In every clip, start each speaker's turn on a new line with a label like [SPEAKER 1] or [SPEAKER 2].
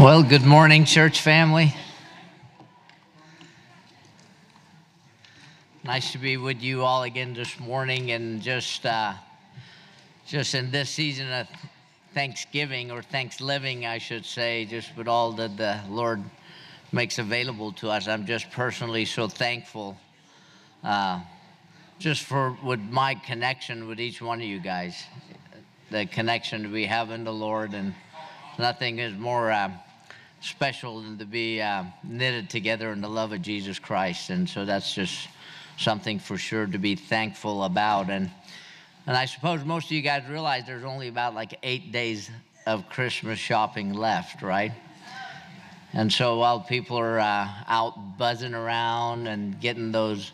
[SPEAKER 1] Well, good morning, church family. Nice to be with you all again this morning, and just uh, just in this season of Thanksgiving or Thanksgiving, I should say, just with all that the Lord makes available to us. I'm just personally so thankful, uh, just for with my connection with each one of you guys, the connection we have in the Lord, and nothing is more. Uh, special and to be uh, knitted together in the love of Jesus Christ. And so that's just something for sure to be thankful about. And, and I suppose most of you guys realize there's only about like eight days of Christmas shopping left, right? And so while people are uh, out buzzing around and getting those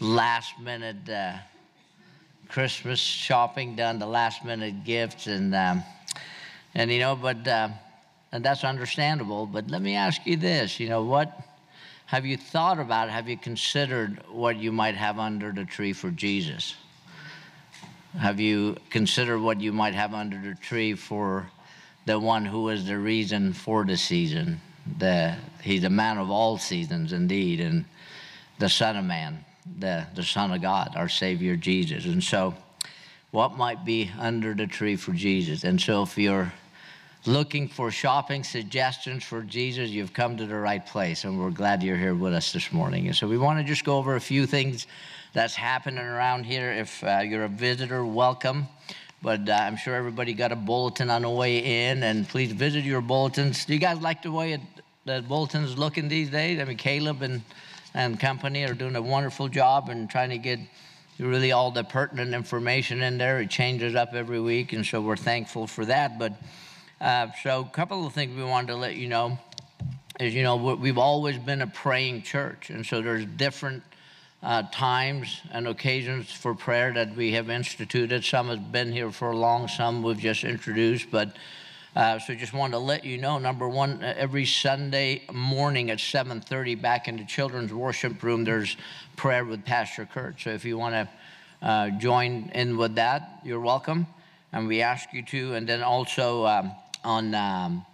[SPEAKER 1] last minute uh, Christmas shopping done, the last minute gifts, and um, and you know, but uh, and that's understandable. But let me ask you this you know, what have you thought about? Have you considered what you might have under the tree for Jesus? Have you considered what you might have under the tree for the one who is the reason for the season? The, he's a man of all seasons, indeed, and the Son of Man, the, the Son of God, our Savior Jesus. And so, what might be under the tree for Jesus? And so, if you're looking for shopping suggestions for Jesus, you've come to the right place, and we're glad you're here with us this morning. And so we want to just go over a few things that's happening around here. If uh, you're a visitor, welcome. But uh, I'm sure everybody got a bulletin on the way in, and please visit your bulletins. Do you guys like the way the bulletin's looking these days? I mean, Caleb and, and company are doing a wonderful job and trying to get really all the pertinent information in there. It changes up every week, and so we're thankful for that. But uh, so, a couple of things we wanted to let you know is, you know, we've always been a praying church, and so there's different uh, times and occasions for prayer that we have instituted. Some have been here for a long, some we've just introduced, but. Uh, so just wanted to let you know number one every sunday morning at 7.30 back in the children's worship room there's prayer with pastor kurt so if you want to uh, join in with that you're welcome and we ask you to and then also um, on um,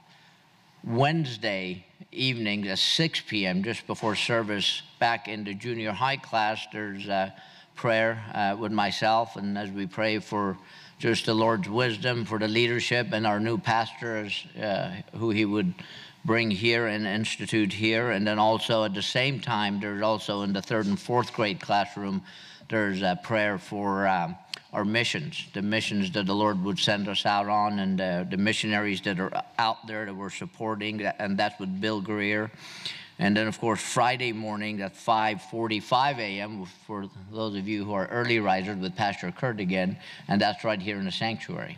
[SPEAKER 1] Wednesday evenings at 6 p.m., just before service, back in the junior high class, there's a prayer uh, with myself, and as we pray for just the Lord's wisdom for the leadership and our new pastors, uh, who He would bring here and institute here. And then also at the same time, there's also in the third and fourth grade classroom, there's a prayer for. Um, our missions, the missions that the Lord would send us out on, and uh, the missionaries that are out there that we're supporting, and that's with Bill Greer. And then, of course, Friday morning at 5:45 a.m. for those of you who are early risers with Pastor Kurt again, and that's right here in the sanctuary.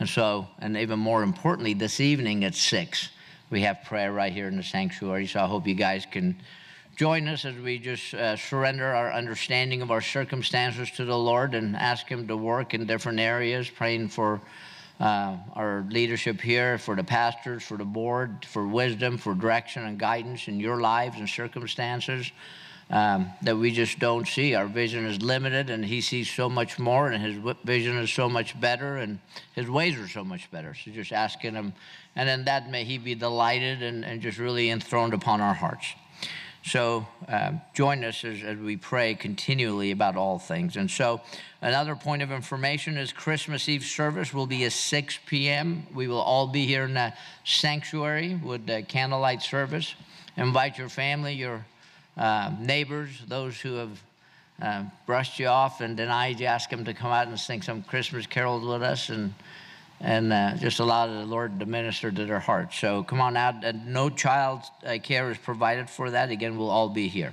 [SPEAKER 1] And so, and even more importantly, this evening at six, we have prayer right here in the sanctuary. So I hope you guys can join us as we just uh, surrender our understanding of our circumstances to the Lord and ask Him to work in different areas, praying for uh, our leadership here, for the pastors, for the board, for wisdom, for direction and guidance in your lives and circumstances um, that we just don't see. Our vision is limited, and He sees so much more, and His vision is so much better, and His ways are so much better. So just asking Him, and then that may He be delighted and, and just really enthroned upon our hearts. So uh, join us as, as, we pray continually about all things. And so another point of information is Christmas Eve service will be at 6 p.m. We will all be here in the sanctuary with the candlelight service. Invite your family, your uh, neighbors, those who have uh, brushed you off and denied you, ask them to come out and sing some Christmas carols with us and and uh, just allow the Lord to minister to their hearts. So come on out. And no child uh, care is provided for that. Again, we'll all be here.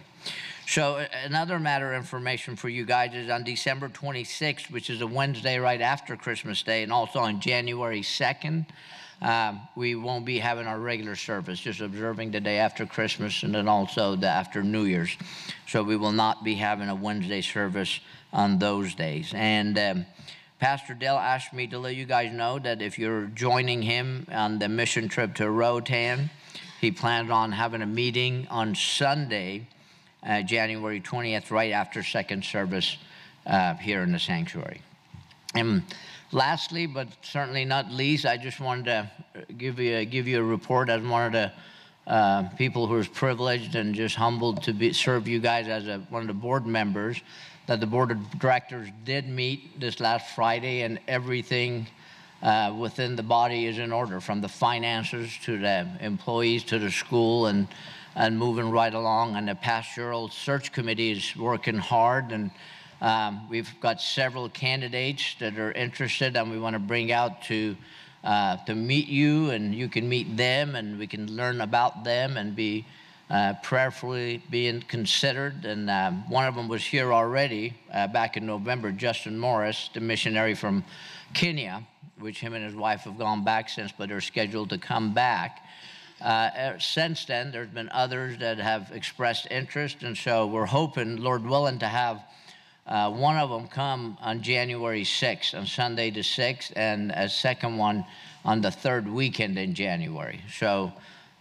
[SPEAKER 1] So another matter of information for you guys is on December 26th, which is a Wednesday right after Christmas Day, and also on January 2nd. Um, we won't be having our regular service, just observing the day after Christmas and then also the after New Year's. So we will not be having a Wednesday service on those days. And um, Pastor Dell asked me to let you guys know that if you're joining him on the mission trip to Roatan, he planned on having a meeting on Sunday, uh, January 20th, right after second service uh, here in the sanctuary. And lastly, but certainly not least, I just wanted to give you give you a report as one of the uh, people who is privileged and just humbled to be, serve you guys as a, one of the board members. That the board of directors did meet this last Friday, and everything uh, within the body is in order, from the finances to the employees to the school, and and moving right along. And the pastoral search committee is working hard and um, we've got several candidates that are interested, and we want to bring out to uh, to meet you, and you can meet them, and we can learn about them and be uh, prayerfully being considered. And um, one of them was here already uh, back in November, Justin Morris, the missionary from Kenya, which him and his wife have gone back since, but are scheduled to come back. Uh, since then, there's been others that have expressed interest, and so we're hoping, Lord willing, to have uh, one of them come on January 6th, on Sunday the 6th, and a second one on the third weekend in January. So,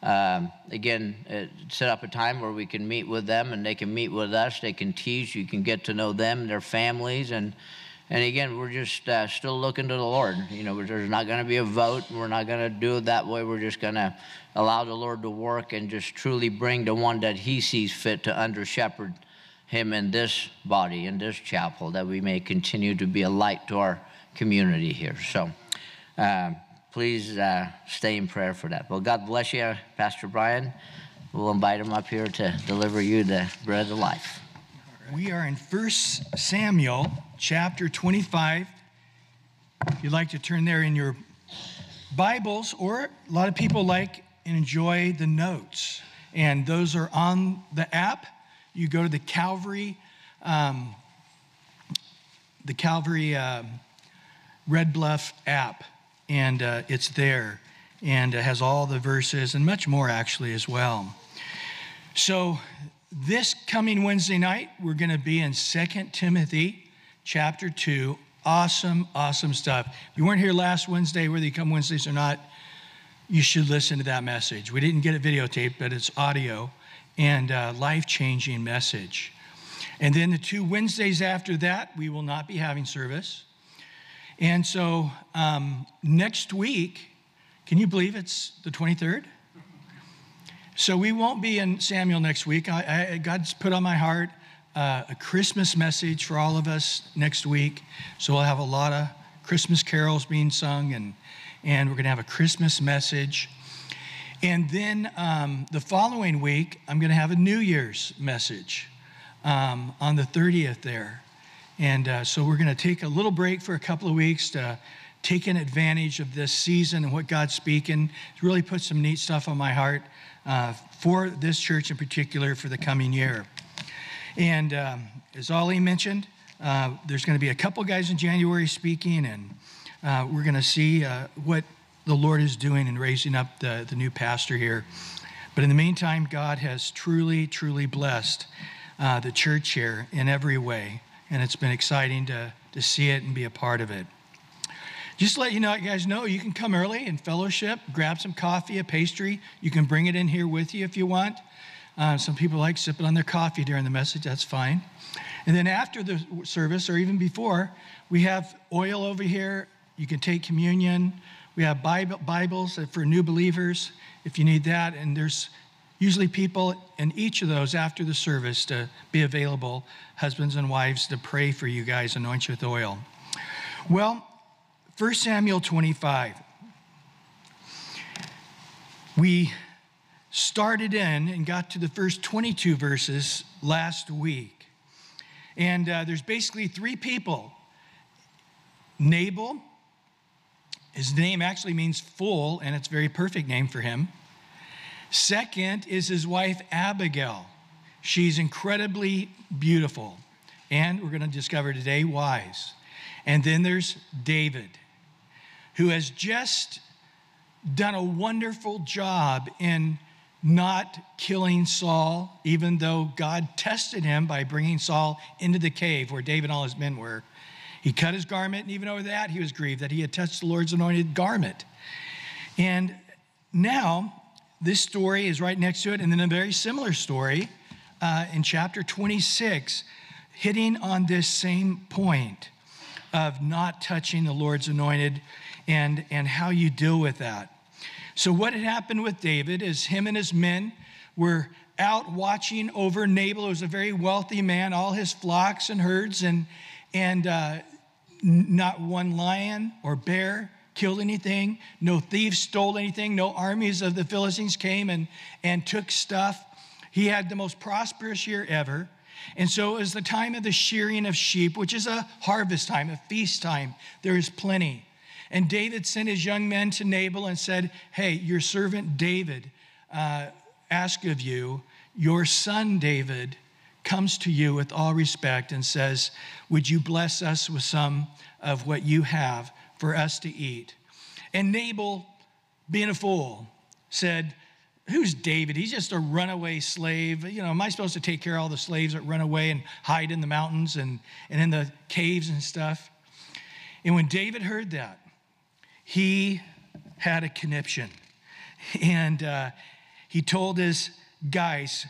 [SPEAKER 1] um, again, uh, set up a time where we can meet with them and they can meet with us. They can teach. You can get to know them, their families, and and again, we're just uh, still looking to the Lord. You know, there's not going to be a vote. We're not going to do it that way. We're just going to allow the Lord to work and just truly bring the one that He sees fit to under shepherd him in this body, in this chapel, that we may continue to be a light to our community here. So uh, please uh, stay in prayer for that. Well, God bless you, Pastor Brian. We'll invite him up here to deliver you the bread of life.
[SPEAKER 2] We are in 1 Samuel chapter 25. If you'd like to turn there in your Bibles, or a lot of people like and enjoy the notes, and those are on the app you go to the Calvary, um, the Calvary uh, Red Bluff app, and uh, it's there, and it has all the verses and much more actually as well. So this coming Wednesday night, we're going to be in Second Timothy chapter 2. Awesome, awesome stuff. If you weren't here last Wednesday, whether you come Wednesdays or not, you should listen to that message. We didn't get it videotaped, but it's audio and uh, life changing message. And then the two Wednesdays after that, we will not be having service. And so um, next week, can you believe it's the 23rd? So we won't be in Samuel next week. I, I, God's put on my heart uh, a Christmas message for all of us next week. So we'll have a lot of Christmas carols being sung, and, and we're going to have a Christmas message. And then um, the following week, I'm going to have a New Year's message um, on the 30th there. And uh, so we're going to take a little break for a couple of weeks to take an advantage of this season and what God's speaking. It's really put some neat stuff on my heart uh, for this church in particular for the coming year. And um, as Ollie mentioned, uh, there's going to be a couple guys in January speaking, and uh, we're going to see uh, what the Lord is doing in raising up the, the new pastor here. But in the meantime, God has truly, truly blessed uh, the church here in every way. And it's been exciting to, to see it and be a part of it. Just let you know, you guys know, you can come early and fellowship, grab some coffee, a pastry. You can bring it in here with you if you want. Uh, some people like sipping on their coffee during the message, that's fine. And then after the service, or even before, we have oil over here. You can take communion. We have Bibles for new believers if you need that. And there's usually people in each of those after the service to be available, husbands and wives, to pray for you guys, anoint you with oil. Well, 1 Samuel 25. We started in and got to the first 22 verses last week. And uh, there's basically three people Nabal, his name actually means full, and it's a very perfect name for him. Second is his wife, Abigail. She's incredibly beautiful, and we're going to discover today wise. And then there's David, who has just done a wonderful job in not killing Saul, even though God tested him by bringing Saul into the cave where David and all his men were. He cut his garment, and even over that, he was grieved that he had touched the Lord's anointed garment. And now, this story is right next to it, and then a very similar story uh, in chapter 26, hitting on this same point of not touching the Lord's anointed and, and how you deal with that. So, what had happened with David is him and his men were out watching over Nabal, who was a very wealthy man, all his flocks and herds, and, and uh, not one lion or bear killed anything, no thieves stole anything, no armies of the Philistines came and, and took stuff. He had the most prosperous year ever. And so it was the time of the shearing of sheep, which is a harvest time, a feast time. There is plenty. And David sent his young men to Nabal and said, Hey, your servant David uh, asked of you, your son David comes to you with all respect and says, Would you bless us with some of what you have for us to eat? And Nabal, being a fool, said, Who's David? He's just a runaway slave. You know, am I supposed to take care of all the slaves that run away and hide in the mountains and, and in the caves and stuff? And when David heard that, he had a conniption. And uh, he told his guys,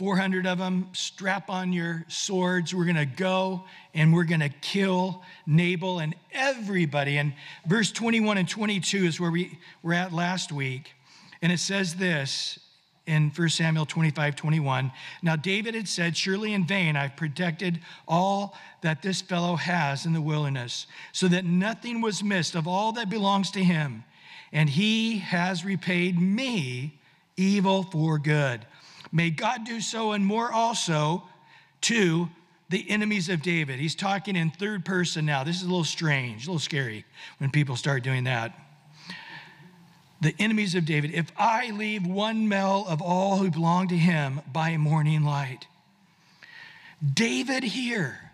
[SPEAKER 2] 400 of them, strap on your swords. We're going to go and we're going to kill Nabal and everybody. And verse 21 and 22 is where we were at last week. And it says this in 1 Samuel 25, 21. Now, David had said, Surely in vain I've protected all that this fellow has in the wilderness, so that nothing was missed of all that belongs to him. And he has repaid me evil for good. May God do so and more also to the enemies of David. He's talking in third person now. This is a little strange, a little scary when people start doing that the enemies of David, if I leave one male of all who belong to him by morning light. David here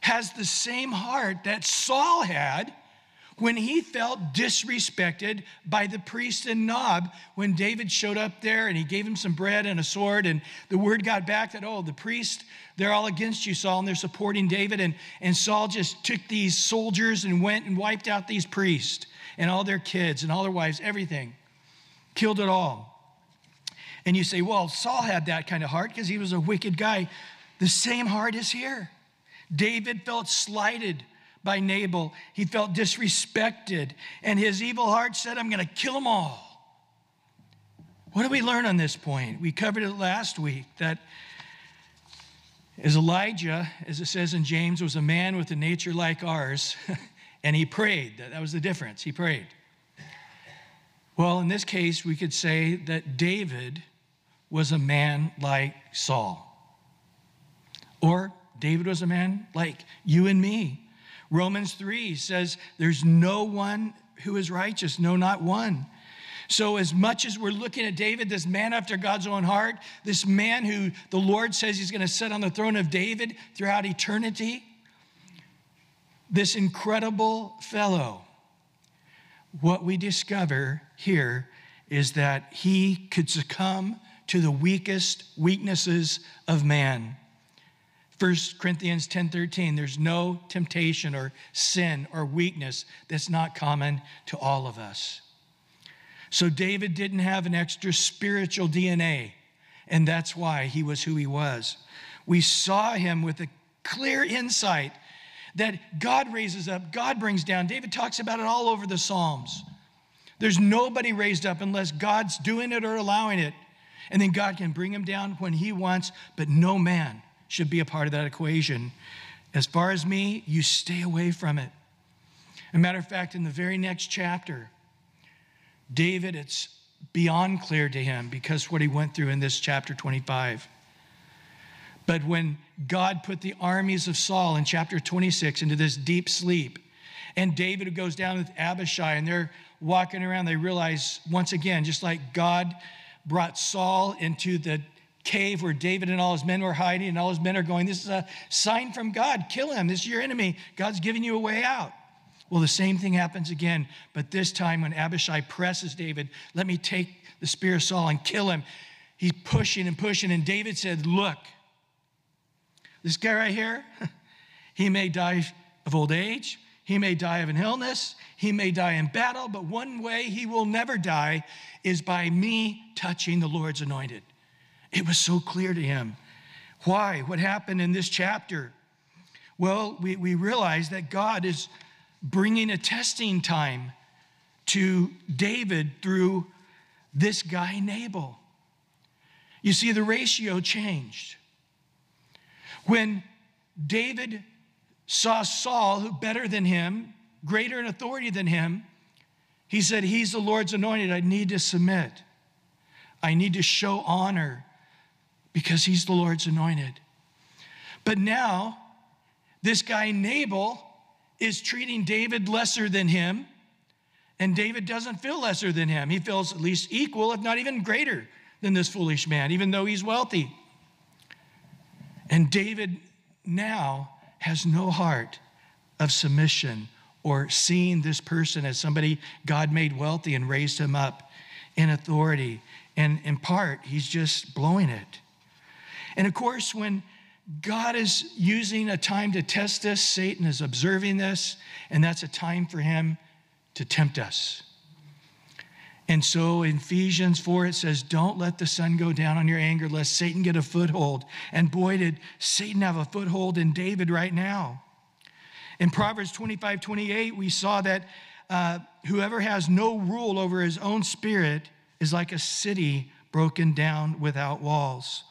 [SPEAKER 2] has the same heart that Saul had when he felt disrespected by the priest and Nob when David showed up there and he gave him some bread and a sword and the word got back that oh the priest they're all against you Saul and they're supporting David and, and Saul just took these soldiers and went and wiped out these priests and all their kids and all their wives, everything. Killed it all. And you say, well, Saul had that kind of heart because he was a wicked guy. The same heart is here. David felt slighted by Nabal, he felt disrespected, and his evil heart said, I'm going to kill them all. What do we learn on this point? We covered it last week that as Elijah, as it says in James, was a man with a nature like ours. and he prayed. That was the difference. He prayed. Well, in this case, we could say that David was a man like Saul. Or David was a man like you and me. Romans 3 says, There's no one who is righteous, no, not one. So, as much as we're looking at David, this man after God's own heart, this man who the Lord says he's going to sit on the throne of David throughout eternity, this incredible fellow, what we discover here is that he could succumb to the weakest weaknesses of man. 1 Corinthians 10:13 there's no temptation or sin or weakness that's not common to all of us. So David didn't have an extra spiritual DNA and that's why he was who he was. We saw him with a clear insight that God raises up, God brings down. David talks about it all over the Psalms. There's nobody raised up unless God's doing it or allowing it. And then God can bring him down when he wants, but no man should be a part of that equation. As far as me, you stay away from it. As a matter of fact, in the very next chapter, David, it's beyond clear to him because what he went through in this chapter 25. But when God put the armies of Saul in chapter 26 into this deep sleep, and David goes down with Abishai, and they're walking around, they realize once again, just like God brought Saul into the cave where David and all his men were hiding, and all his men are going, This is a sign from God. Kill him. This is your enemy. God's giving you a way out. Well, the same thing happens again, but this time when Abishai presses David, let me take the spear of Saul and kill him. He's pushing and pushing, and David said, Look, this guy right here, he may die of old age, he may die of an illness, he may die in battle, but one way he will never die is by me touching the Lord's anointed. It was so clear to him. Why? What happened in this chapter? Well, we, we realize that God is bringing a testing time to David through this guy, Nabal. You see, the ratio changed. When David saw Saul, who better than him, greater in authority than him, he said, He's the Lord's anointed. I need to submit. I need to show honor because he's the Lord's anointed. But now, this guy Nabal is treating David lesser than him, and David doesn't feel lesser than him. He feels at least equal, if not even greater than this foolish man, even though he's wealthy. And David now has no heart of submission or seeing this person as somebody God made wealthy and raised him up in authority. And in part, he's just blowing it. And of course, when God is using a time to test us, Satan is observing this, and that's a time for him to tempt us. And so in Ephesians 4, it says, Don't let the sun go down on your anger, lest Satan get a foothold. And boy, did Satan have a foothold in David right now. In Proverbs 25, 28, we saw that uh, whoever has no rule over his own spirit is like a city broken down without walls.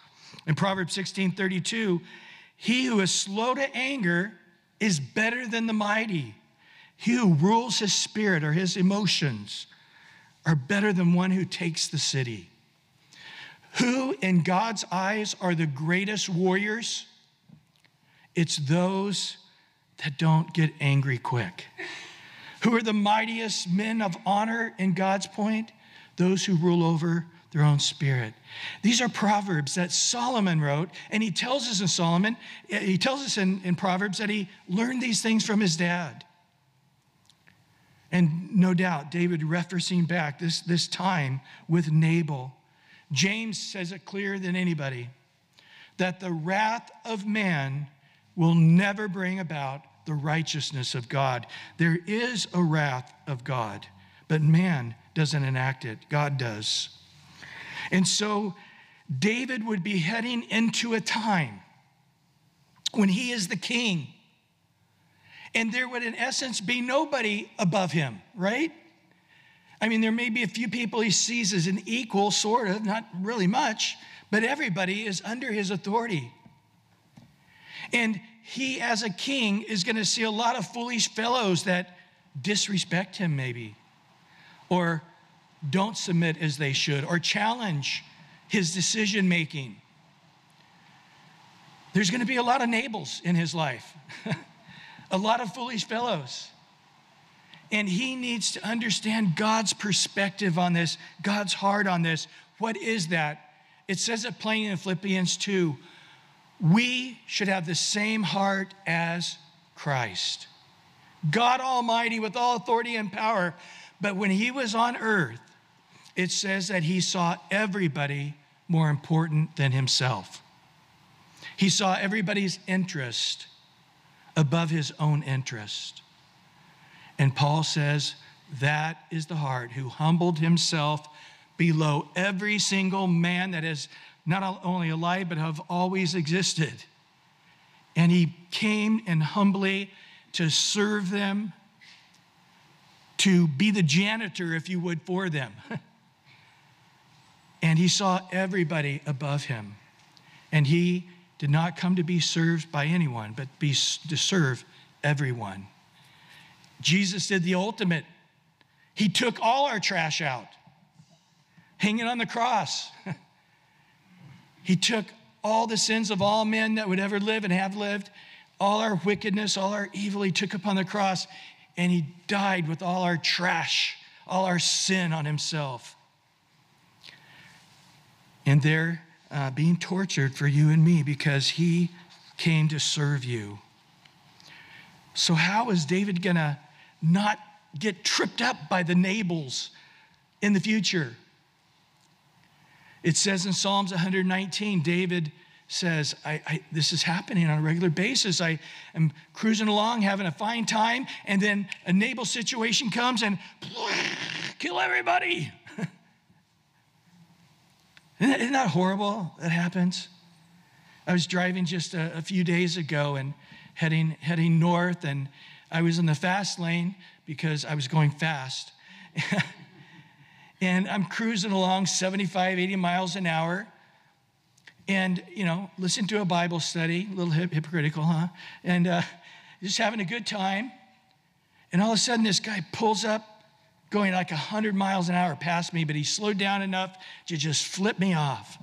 [SPEAKER 2] In Proverbs 16, 32, he who is slow to anger is better than the mighty. He who rules his spirit or his emotions are better than one who takes the city. Who, in God's eyes, are the greatest warriors? It's those that don't get angry quick. Who are the mightiest men of honor in God's point? Those who rule over their own spirit. These are proverbs that Solomon wrote, and he tells us in Solomon, he tells us in, in Proverbs that he learned these things from his dad. And no doubt, David referencing back this, this time with Nabal. James says it clearer than anybody that the wrath of man will never bring about the righteousness of God. There is a wrath of God, but man doesn't enact it, God does. And so David would be heading into a time when he is the king and there would, in essence, be nobody above him, right? I mean, there may be a few people he sees as an equal, sort of, not really much, but everybody is under his authority. And he, as a king, is going to see a lot of foolish fellows that disrespect him, maybe, or don't submit as they should, or challenge his decision making. There's going to be a lot of Nabals in his life. a lot of foolish fellows. And he needs to understand God's perspective on this, God's heart on this. What is that? It says it plain in Philippians 2. We should have the same heart as Christ. God Almighty with all authority and power. But when he was on earth, it says that he saw everybody more important than himself. He saw everybody's interest above his own interest. And Paul says, that is the heart who humbled himself below every single man that is not only alive, but have always existed. And he came and humbly to serve them, to be the janitor, if you would, for them. and he saw everybody above him. And he did not come to be served by anyone, but be, to serve everyone. Jesus did the ultimate. He took all our trash out, hanging on the cross. he took all the sins of all men that would ever live and have lived, all our wickedness, all our evil, he took upon the cross, and he died with all our trash, all our sin on himself. And there uh, being tortured for you and me because he came to serve you. So, how is David going to not get tripped up by the Nabals in the future? It says in Psalms 119, David says, I, I, This is happening on a regular basis. I am cruising along, having a fine time, and then a Nabal situation comes and kill everybody. Isn't that horrible that happens? I was driving just a, a, few days ago and heading, heading north, and I was in the fast lane because I was going fast. and I'm cruising along 75, 80 miles an hour. And, you know, listen to a Bible study, a little hip- hypocritical, huh? And uh, just having a good time. And all of a sudden, this guy pulls up going like 100 miles an hour past me, but he slowed down enough to just flip me off.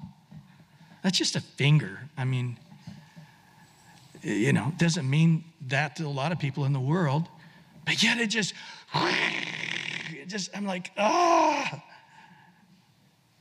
[SPEAKER 2] That's just a finger. I mean, you know, doesn't mean that to a lot of people in the world, but yet it just, it just I'm like, ah.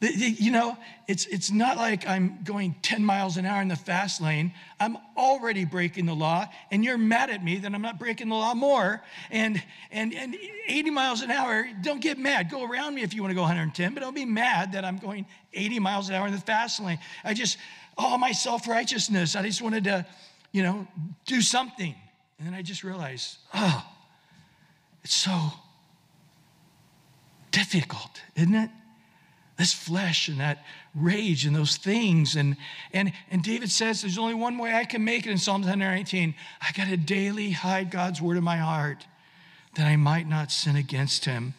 [SPEAKER 2] You know, it's, it's not like I'm going 10 miles an hour in the fast lane. I'm already breaking the law, and you're mad at me that I'm not breaking the law more. And, and, and 80 miles an hour, don't get mad. Go around me if you want to go 110, but don't be mad that I'm going 80 miles an hour in the fast lane. I just, all my self righteousness, I just wanted to, you know, do something. And then I just realized, oh, it's so difficult, isn't it? This flesh and that rage and those things. And, and, and David says, There's only one way I can make it in Psalm 119. I got to daily hide God's word in my heart that I might not sin against him.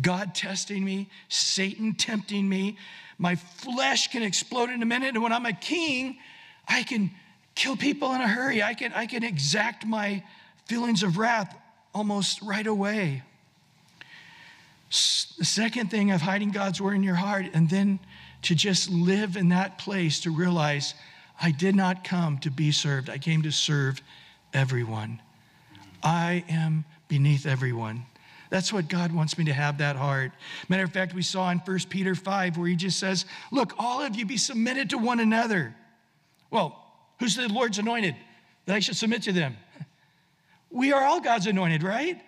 [SPEAKER 2] God testing me, Satan tempting me. My flesh can explode in a minute. And when I'm a king, I can kill people in a hurry. I can, I can exact my feelings of wrath almost right away. The second thing of hiding God's word in your heart, and then to just live in that place to realize I did not come to be served, I came to serve everyone. I am beneath everyone. That's what God wants me to have that heart. Matter of fact, we saw in 1 Peter 5 where he just says, Look, all of you be submitted to one another. Well, who's the Lord's anointed that I should submit to them? We are all God's anointed, right?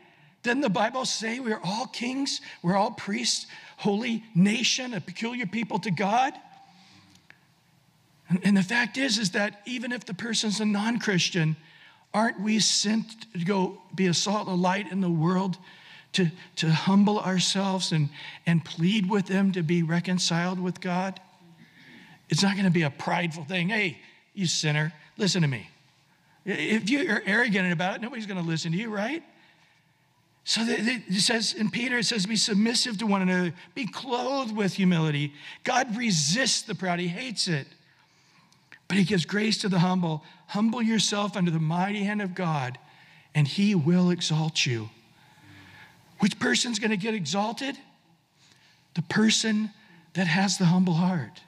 [SPEAKER 2] Doesn't the Bible say we're all kings? We're all priests, holy nation, a peculiar people to God? And, and the fact is, is that even if the person's a non-Christian, aren't we sent to go be a salt and a light in the world to, to humble ourselves and, and plead with them to be reconciled with God? It's not going to be a prideful thing. Hey, you sinner, listen to me. If you're arrogant about it, nobody's going to listen to you, right? So it says in Peter, it says, be submissive to one another, be clothed with humility. God resists the proud, he hates it. But he gives grace to the humble. Humble yourself under the mighty hand of God, and he will exalt you. Which person's going to get exalted? The person that has the humble heart.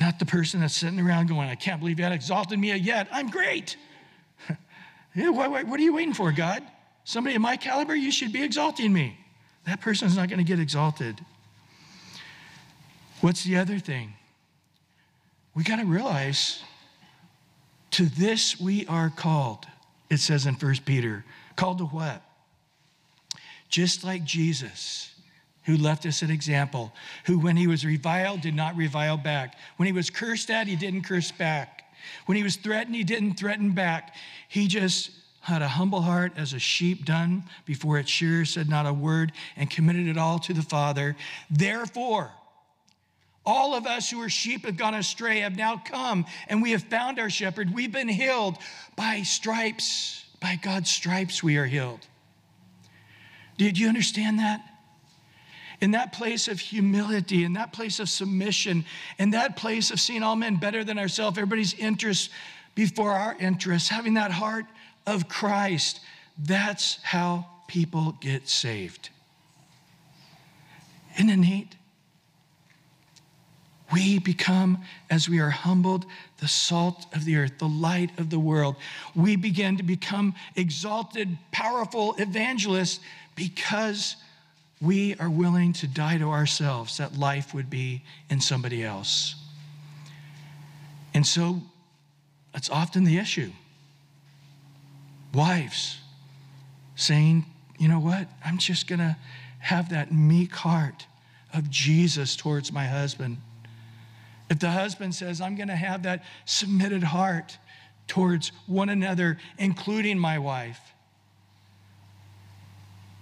[SPEAKER 2] Not the person that's sitting around going, I can't believe you had exalted me yet. I'm great. what are you waiting for, God? Somebody of my caliber, you should be exalting me. That person's not going to get exalted. What's the other thing? We got to realize to this we are called. It says in 1 Peter, called to what? Just like Jesus, who left us an example, who when he was reviled did not revile back. When he was cursed at, he didn't curse back. When he was threatened, he didn't threaten back. He just had a humble heart as a sheep done before its shearer said not a word and committed it all to the Father. Therefore, all of us who are sheep have gone astray have now come and we have found our shepherd. We've been healed by stripes. By God's stripes, we are healed. Did you understand that? In that place of humility, in that place of submission, in that place of seeing all men better than ourselves, everybody's interests before our interests, having that heart of Christ, that's how people get saved. Isn't it neat? We become, as we are humbled, the salt of the earth, the light of the world. We begin to become exalted, powerful evangelists because we are willing to die to ourselves that life would be in somebody else. And so that's often the issue. Wives saying, you know what? I'm just going to have that meek heart of Jesus towards my husband. If the husband says, I'm going to have that submitted heart towards one another, including my wife,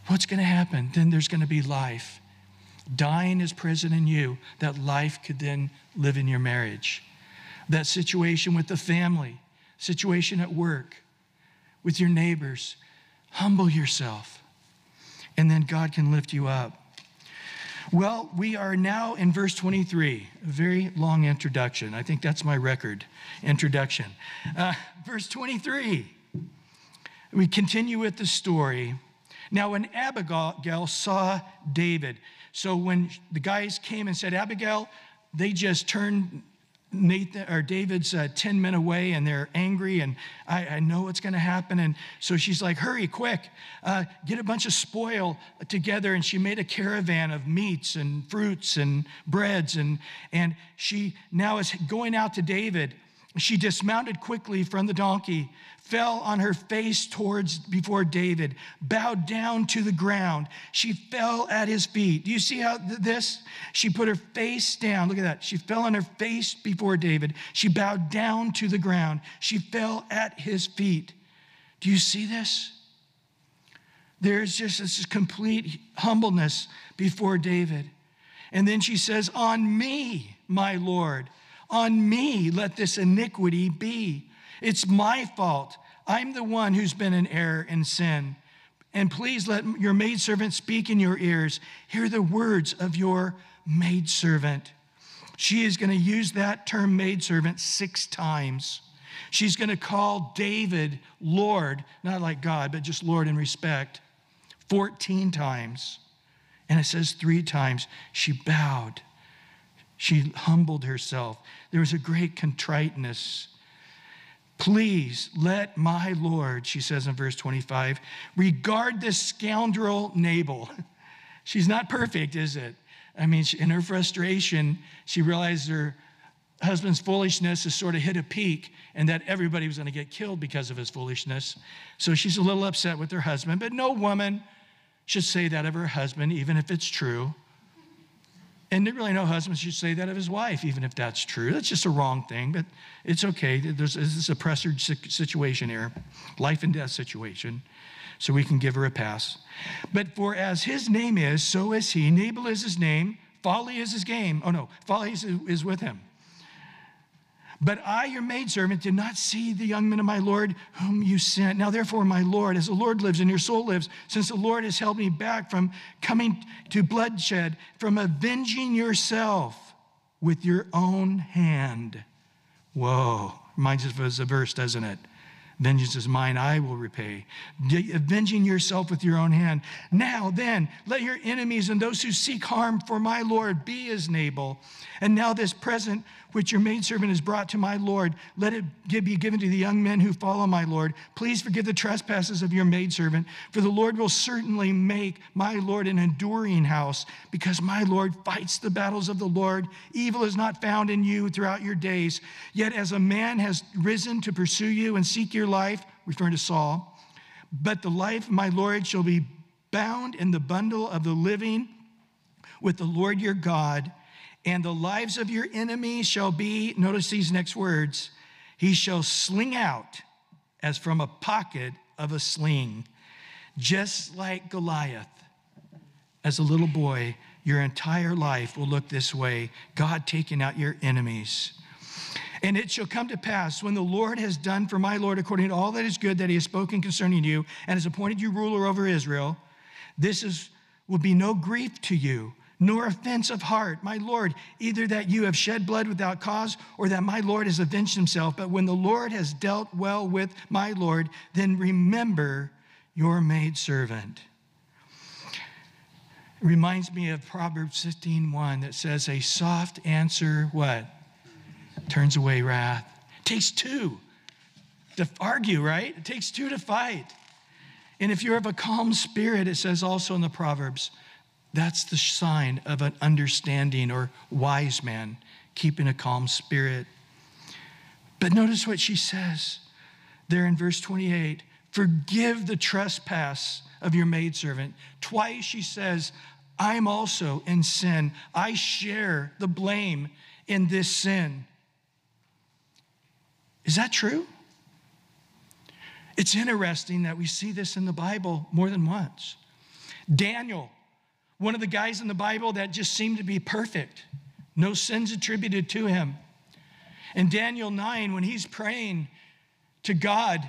[SPEAKER 2] what's going to happen? Then there's going to be life. Dying is present in you, that life could then live in your marriage. That situation with the family, situation at work, with your neighbors. Humble yourself. and then God can lift you up. Well, we are now in verse 23, a very long introduction. I think that's my record introduction. Uh, verse 23, we continue with the story. Now, when Abigail saw David, so when the guys came and said, Abigail, they just turned Nathan or David's uh, 10 men away and they're angry and I, I know what's going to happen. And so she's like, hurry, quick, uh, get a bunch of spoil together. And she made a caravan of meats and fruits and breads. And, and she now is going out to David. She dismounted quickly from the donkey fell on her face towards before David, bowed down to the ground. She fell at his feet. Do you see how th- this? She put her face down. Look at that. She fell on her face before David. She bowed down to the ground. She fell at his feet. Do you see this? There's just this complete humbleness before David. And then she says, On me, my Lord, on me let this iniquity be. It's my fault. I'm the one who's been in error and sin. And please let your maidservant speak in your ears. Hear the words of your maidservant. She is going to use that term maidservant six times. She's going to call David Lord, not like God, but just Lord in respect, 14 times. And it says three times she bowed. She humbled herself. There was a great contriteness Please let my Lord, she says in verse 25, regard this scoundrel Nabal. She's not perfect, is it? I mean, in her frustration, she realized her husband's foolishness has sort of hit a peak and that everybody was going to get killed because of his foolishness. So she's a little upset with her husband, but no woman should say that of her husband, even if it's true. And really, no husband should say that of his wife, even if that's true. That's just a wrong thing, but it's okay. There's this is a situation here, life and death situation. So we can give her a pass. But for as his name is, so is he. Nabal is his name. Folly is his game. Oh no, folly is, is with him. But I, your maidservant, did not see the young men of my Lord whom you sent. Now, therefore, my Lord, as the Lord lives and your soul lives, since the Lord has held me back from coming to bloodshed, from avenging yourself with your own hand. Whoa, reminds us of a verse, doesn't it? Vengeance is mine, I will repay. Avenging yourself with your own hand. Now then, let your enemies and those who seek harm for my Lord be as Nabal. And now this present which your maidservant has brought to my Lord, let it be given to the young men who follow my Lord. Please forgive the trespasses of your maidservant, for the Lord will certainly make my Lord an enduring house, because my Lord fights the battles of the Lord. Evil is not found in you throughout your days. Yet as a man has risen to pursue you and seek your life, referring to Saul, but the life of my Lord shall be bound in the bundle of the living with the Lord your God and the lives of your enemies shall be, notice these next words, he shall sling out as from a pocket of a sling, just like Goliath. As a little boy, your entire life will look this way God taking out your enemies. And it shall come to pass when the Lord has done for my Lord according to all that is good that he has spoken concerning you and has appointed you ruler over Israel, this is, will be no grief to you nor offense of heart, my Lord, either that you have shed blood without cause or that my Lord has avenged himself. But when the Lord has dealt well with my Lord, then remember your maidservant. It reminds me of Proverbs 15:1 that says, A soft answer, what? Turns away wrath. It takes two to argue, right? It takes two to fight. And if you're of a calm spirit, it says also in the Proverbs, that's the sign of an understanding or wise man, keeping a calm spirit. But notice what she says there in verse 28 Forgive the trespass of your maidservant. Twice she says, I'm also in sin. I share the blame in this sin. Is that true? It's interesting that we see this in the Bible more than once. Daniel one of the guys in the Bible that just seemed to be perfect, no sins attributed to him. In Daniel 9, when he's praying to God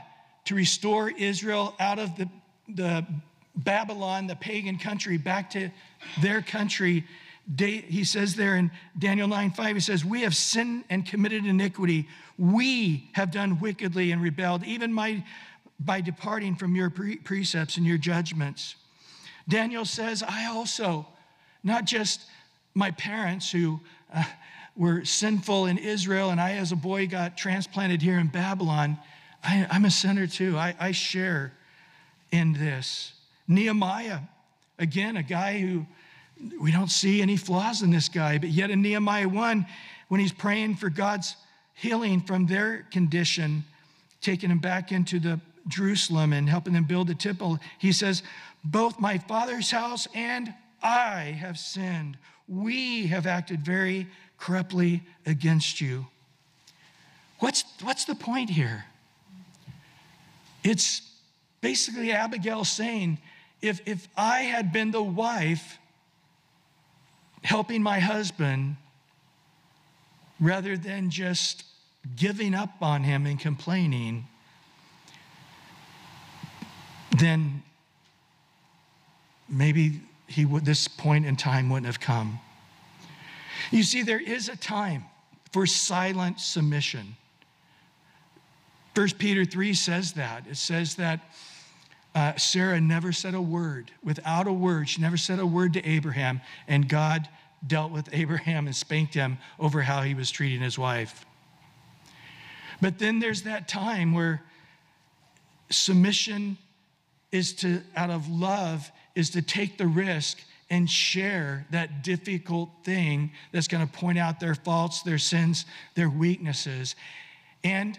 [SPEAKER 2] to restore Israel out of the, the Babylon, the pagan country, back to their country. He says there in Daniel 9 5, he says, We have sinned and committed iniquity. We have done wickedly and rebelled, even my, by departing from your precepts and your judgments. Daniel says, I also, not just my parents who uh, were sinful in Israel, and I, as a boy, got transplanted here in Babylon, I, am a sinner too. I, I share in this. Nehemiah, again, a guy who we don't see any flaws in this guy, but yet in Nehemiah 1, when he's praying for God's healing from their condition, taking them back into the Jerusalem and helping them build the temple, he says, Both my father's house and I have sinned. We have acted very corruptly against you. What's, what's the point here? It's basically Abigail saying, if, if I had been the wife helping my husband rather than just giving up on him and complaining, then maybe he would, this point in time wouldn't have come. You see, there is a time for silent submission. 1 Peter 3 says that. It says that uh, Sarah never said a word. Without a word, she never said a word to Abraham, and God dealt with Abraham and spanked him over how he was treating his wife. But then there's that time where submission is to, out of love, is to take the risk and share that difficult thing that's going to point out their faults, their sins, their weaknesses. And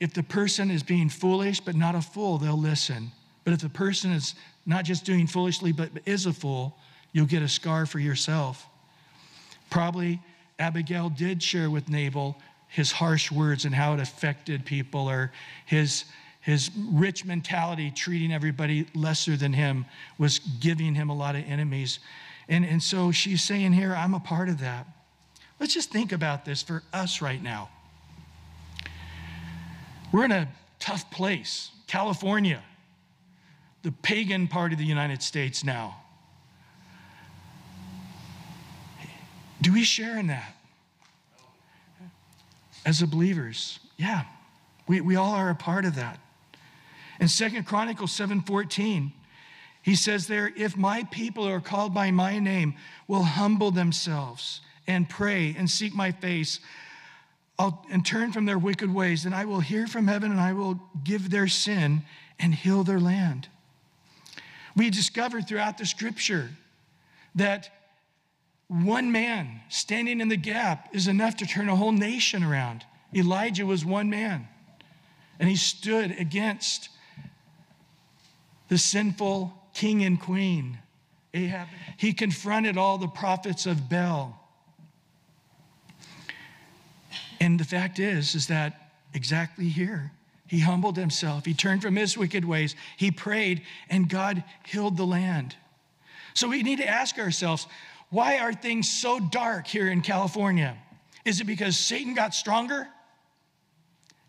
[SPEAKER 2] if the person is being foolish but not a fool, they'll listen. But if the person is not just doing foolishly but is a fool, you'll get a scar for yourself. Probably Abigail did share with Nabal his harsh words and how it affected people or his his rich mentality, treating everybody lesser than him, was giving him a lot of enemies. And, and so she's saying here, I'm a part of that. Let's just think about this for us right now. We're in a tough place, California, the pagan part of the United States now. Do we share in that? As a believers, yeah, we, we all are a part of that. In Second Chronicles 7:14, he says there, if my people who are called by my name will humble themselves and pray and seek my face, I'll, and turn from their wicked ways, then I will hear from heaven and I will give their sin and heal their land. We discover throughout the scripture that one man standing in the gap is enough to turn a whole nation around. Elijah was one man, and he stood against the sinful king and queen, Ahab. He confronted all the prophets of Baal. And the fact is, is that exactly here, he humbled himself. He turned from his wicked ways. He prayed, and God healed the land. So we need to ask ourselves why are things so dark here in California? Is it because Satan got stronger?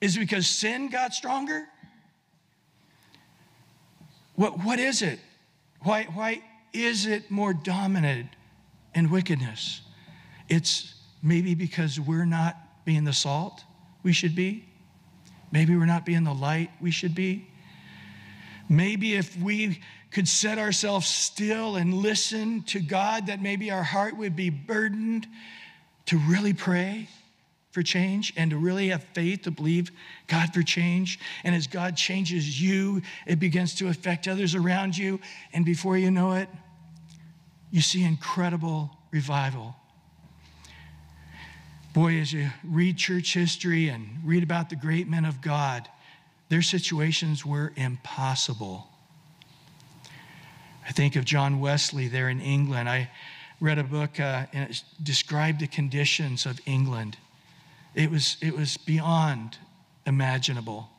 [SPEAKER 2] Is it because sin got stronger? What, what is it? Why, why is it more dominant in wickedness? It's maybe because we're not being the salt we should be. Maybe we're not being the light we should be. Maybe if we could set ourselves still and listen to God, that maybe our heart would be burdened to really pray for change and to really have faith to believe God for change. And as God changes you, it begins to affect others around you. And before you know it, you see incredible revival. Boy, as you read church history and read about the great men of God, their situations were impossible. I think of John Wesley there in England. I read a book uh, and it described the conditions of England. It was, it was beyond imaginable.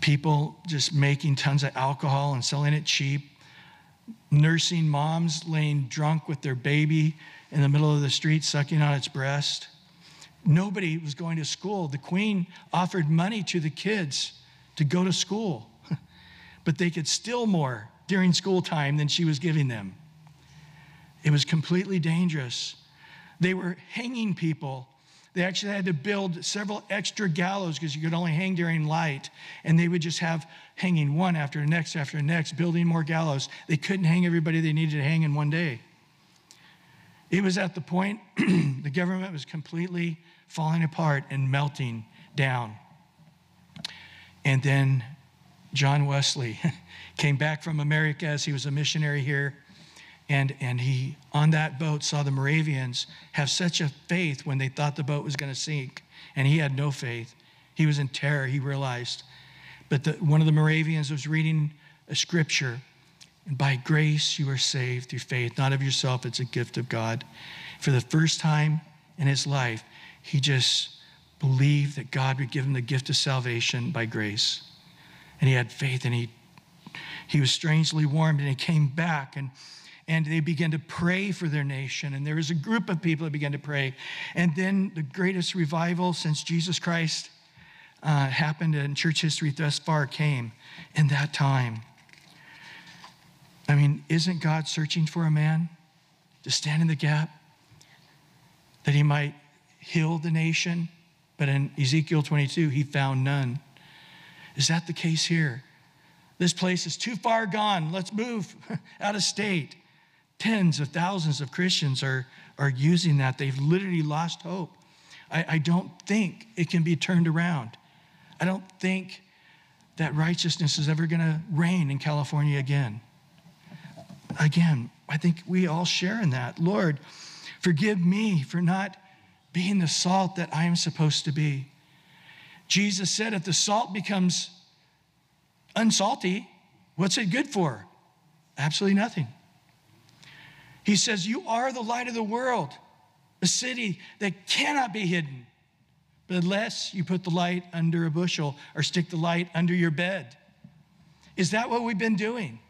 [SPEAKER 2] People just making tons of alcohol and selling it cheap. Nursing moms laying drunk with their baby in the middle of the street, sucking on its breast. Nobody was going to school. The queen offered money to the kids to go to school. but they could steal more during school time than she was giving them. It was completely dangerous. They were hanging people. They actually had to build several extra gallows because you could only hang during light. And they would just have hanging one after next after next, building more gallows. They couldn't hang everybody they needed to hang in one day. It was at the point the government was completely falling apart and melting down. And then John Wesley came back from America as he was a missionary here. And, and he, on that boat, saw the Moravians have such a faith when they thought the boat was going to sink. And he had no faith. He was in terror, he realized. But the, one of the Moravians was reading a scripture. And by grace you are saved through faith, not of yourself, it's a gift of God. For the first time in his life, he just believed that God would give him the gift of salvation by grace. And he had faith and he, he was strangely warmed and he came back and, and they began to pray for their nation. And there was a group of people that began to pray. And then the greatest revival since Jesus Christ uh, happened in church history thus far came in that time. I mean, isn't God searching for a man to stand in the gap that he might heal the nation? But in Ezekiel 22, he found none. Is that the case here? This place is too far gone. Let's move out of state. Tens of thousands of Christians are, are using that. They've literally lost hope. I, I don't think it can be turned around. I don't think that righteousness is ever going to reign in California again. Again, I think we all share in that. Lord, forgive me for not being the salt that I am supposed to be. Jesus said, if the salt becomes unsalty, what's it good for? Absolutely nothing. He says, You are the light of the world, a city that cannot be hidden. But unless you put the light under a bushel or stick the light under your bed. Is that what we've been doing?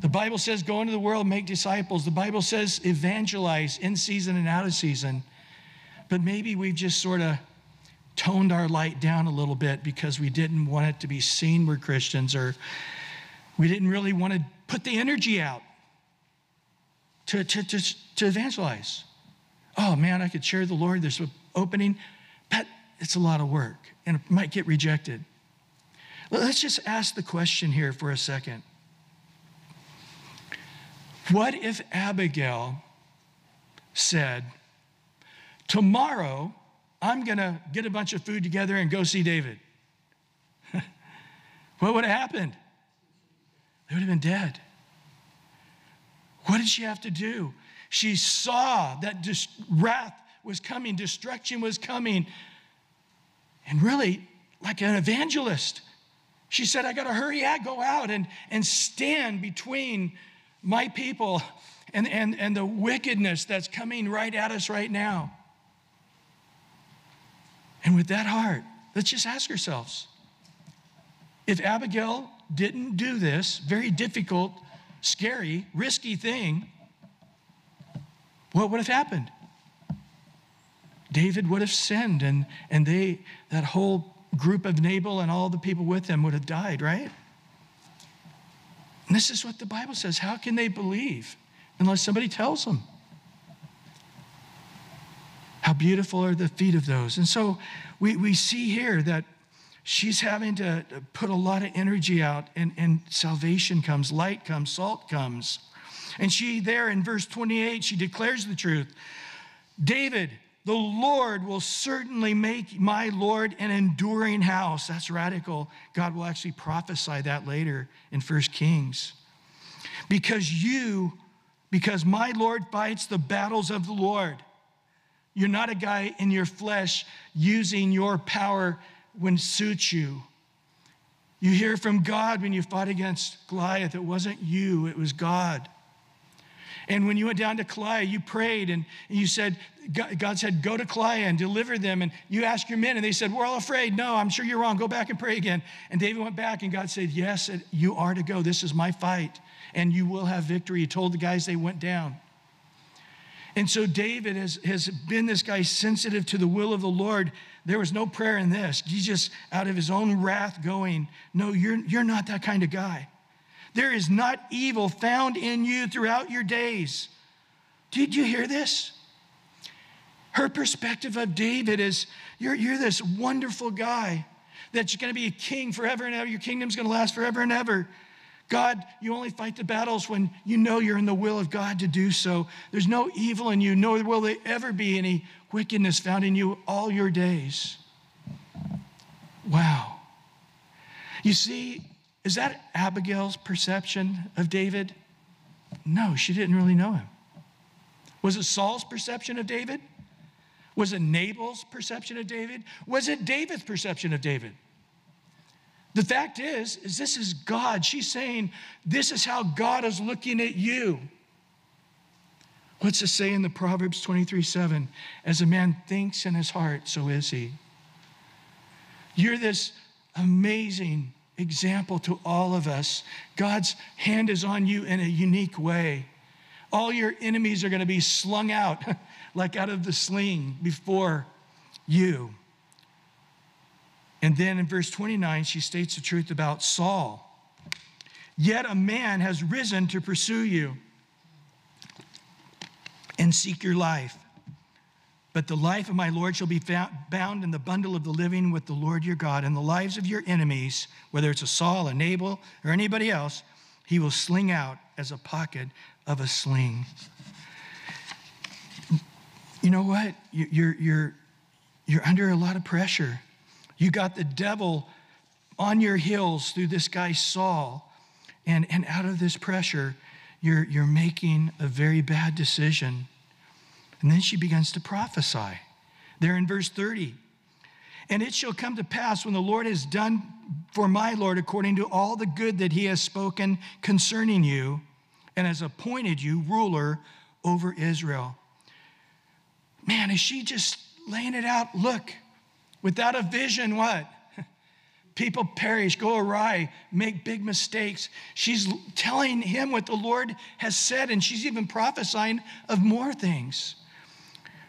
[SPEAKER 2] The Bible says, Go into the world, make disciples. The Bible says, evangelize in season and out of season. But maybe we've just sort of toned our light down a little bit because we didn't want it to be seen we're Christians or we didn't really want to put the energy out to, to, to, to evangelize. Oh man, I could share the Lord. There's an opening, but it's a lot of work and it might get rejected. Let's just ask the question here for a second. What if Abigail said, Tomorrow, I'm going to get a bunch of food together and go see David. what would have happened? They would have been dead. What did she have to do? She saw that dis- wrath was coming, destruction was coming. And really, like an evangelist, she said, I got to hurry, I go out and, and stand between my people and, and, and the wickedness that's coming right at us right now. And with that heart, let's just ask ourselves if Abigail didn't do this very difficult, scary, risky thing, what would have happened? David would have sinned, and, and they, that whole group of Nabal and all the people with him would have died, right? And this is what the Bible says. How can they believe unless somebody tells them? How beautiful are the feet of those. And so we, we see here that she's having to put a lot of energy out, and, and salvation comes, light comes, salt comes. And she, there in verse 28, she declares the truth David, the Lord will certainly make my Lord an enduring house. That's radical. God will actually prophesy that later in First Kings. Because you, because my Lord fights the battles of the Lord. You're not a guy in your flesh using your power when suits you. You hear from God when you fought against Goliath. It wasn't you, it was God. And when you went down to Keilah, you prayed and you said, God said, go to Keilah and deliver them. And you asked your men, and they said, We're all afraid. No, I'm sure you're wrong. Go back and pray again. And David went back, and God said, Yes, you are to go. This is my fight, and you will have victory. He told the guys they went down. And so David has, has been this guy sensitive to the will of the Lord There was no prayer in this. Jesus, out of his own wrath going, No, you're, you're not that kind of guy. There is not evil found in you throughout your days. Did you hear this? Her perspective of David is you're, you're this wonderful guy that's going to be a king forever and ever. Your kingdom's going to last forever and ever. God, you only fight the battles when you know you're in the will of God to do so. There's no evil in you, nor will there ever be any wickedness found in you all your days. Wow. You see, is that Abigail's perception of David? No, she didn't really know him. Was it Saul's perception of David? Was it Nabal's perception of David? Was it David's perception of David? The fact is, is this is God. She's saying, this is how God is looking at you. What's it say in the Proverbs 23 7? As a man thinks in his heart, so is he. You're this amazing example to all of us. God's hand is on you in a unique way. All your enemies are going to be slung out like out of the sling before you. And then in verse 29, she states the truth about Saul. Yet a man has risen to pursue you and seek your life. But the life of my Lord shall be found, bound in the bundle of the living with the Lord your God, and the lives of your enemies, whether it's a Saul, a Nabal, or anybody else, he will sling out as a pocket of a sling. You know what? You're, you're, you're under a lot of pressure. You got the devil on your heels through this guy Saul, and, and out of this pressure, you're, you're making a very bad decision. And then she begins to prophesy. There in verse 30. And it shall come to pass when the Lord has done for my Lord according to all the good that he has spoken concerning you and has appointed you ruler over Israel. Man, is she just laying it out? Look, without a vision, what? People perish, go awry, make big mistakes. She's telling him what the Lord has said, and she's even prophesying of more things.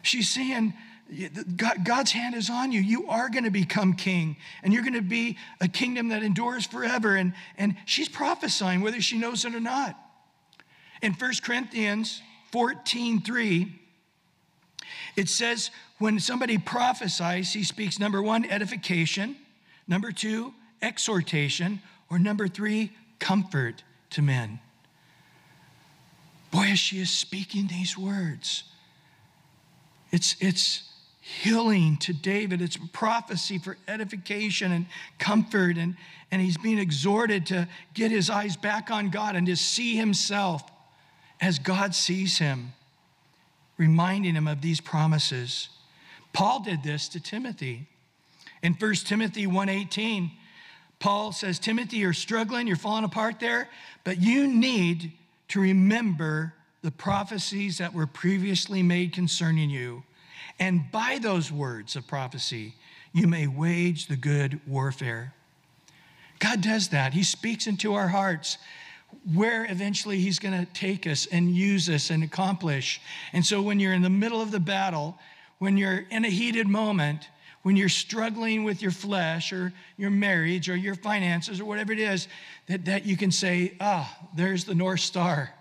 [SPEAKER 2] She's saying, God's hand is on you. You are going to become king, and you're going to be a kingdom that endures forever. And, and she's prophesying, whether she knows it or not. In 1 Corinthians 14 3, it says, when somebody prophesies, he speaks number one, edification, number two, exhortation, or number three, comfort to men. Boy, as she is speaking these words, it's, it's healing to David. It's prophecy for edification and comfort. And, and he's being exhorted to get his eyes back on God and to see himself as God sees him, reminding him of these promises. Paul did this to Timothy. In 1 Timothy 1:18, Paul says, Timothy, you're struggling, you're falling apart there, but you need to remember the prophecies that were previously made concerning you. And by those words of prophecy, you may wage the good warfare. God does that. He speaks into our hearts where eventually He's going to take us and use us and accomplish. And so when you're in the middle of the battle, when you're in a heated moment, when you're struggling with your flesh or your marriage or your finances or whatever it is, that, that you can say, ah, there's the North Star.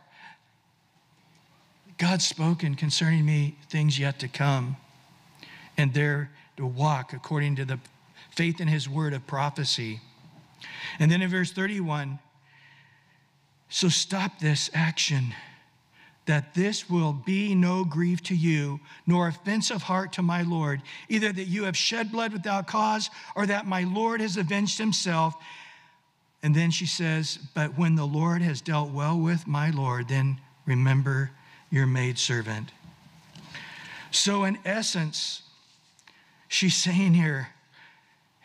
[SPEAKER 2] God's spoken concerning me things yet to come. And there to walk according to the faith in his word of prophecy. And then in verse 31, so stop this action, that this will be no grief to you, nor offense of heart to my Lord, either that you have shed blood without cause, or that my Lord has avenged himself. And then she says, But when the Lord has dealt well with my Lord, then remember your maidservant. So, in essence, she's saying here,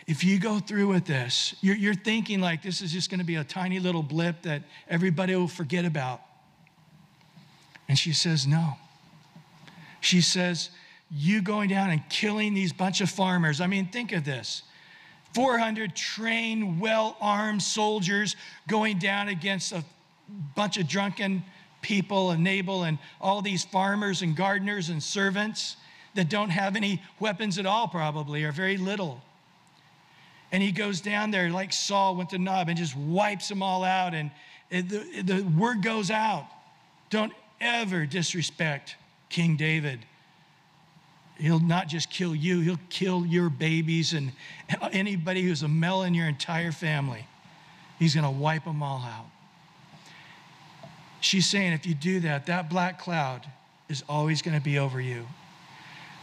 [SPEAKER 2] if you go through with this, you're, you're thinking like this is just going to be a tiny little blip that everybody will forget about. And she says, no. She says, you going down and killing these bunch of farmers. I mean, think of this 400 trained, well armed soldiers going down against a bunch of drunken people and Nabal and all these farmers and gardeners and servants. that don't have any weapons at all, probably, or very little. And he goes down there like Saul went to Nob and just wipes them all out. And the, the word goes out don't ever disrespect King David. He'll not just kill you, he'll kill your babies and anybody who's a male in your entire family. He's going to wipe them all out. She's saying if you do that, that black cloud is always going to be over you.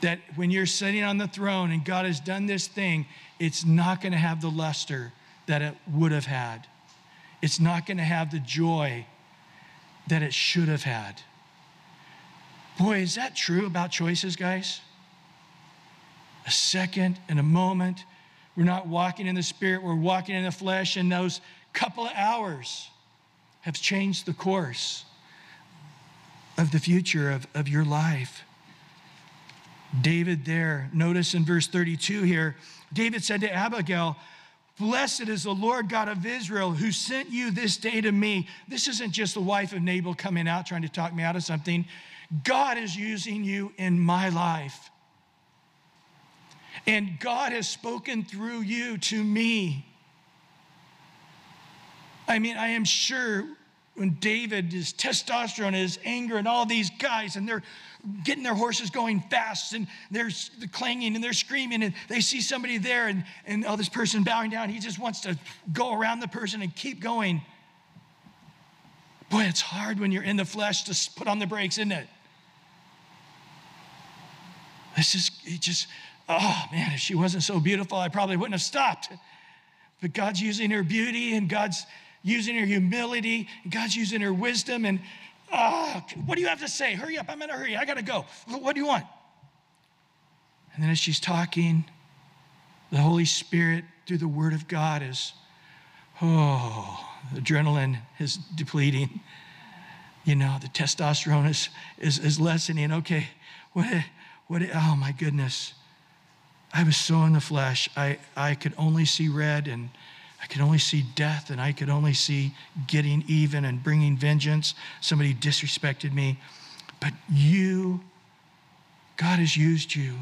[SPEAKER 2] That when you're sitting on the throne and God has done this thing, it's not going to have the luster that it would have had. It's not going to have the joy that it should have had. Boy, is that true about choices, guys? A second and a moment. We're not walking in the spirit, we're walking in the flesh, and those couple of hours have changed the course of the future of, of your life. David, there, notice in verse 32 here, David said to Abigail, Blessed is the Lord God of Israel who sent you this day to me. This isn't just the wife of Nabal coming out trying to talk me out of something. God is using you in my life. And God has spoken through you to me. I mean, I am sure when David, his testosterone, his anger, and all these guys, and they're getting their horses going fast, and they're clanging and they're screaming, and they see somebody there, and, and oh, this person bowing down, he just wants to go around the person and keep going. Boy, it's hard when you're in the flesh to put on the brakes, isn't it? This is, it just, oh man, if she wasn't so beautiful, I probably wouldn't have stopped. But God's using her beauty and God's using her humility, and God's using her wisdom. And oh, what do you have to say? Hurry up, I'm in a hurry. I got to go. What do you want? And then as she's talking, the Holy Spirit, through the Word of God, is, oh, adrenaline is depleting. You know, the testosterone is, is, is lessening. Okay, what, what, oh my goodness. I was so in the flesh. I, I could only see red and I could only see death and I could only see getting even and bringing vengeance. Somebody disrespected me. But you, God has used you.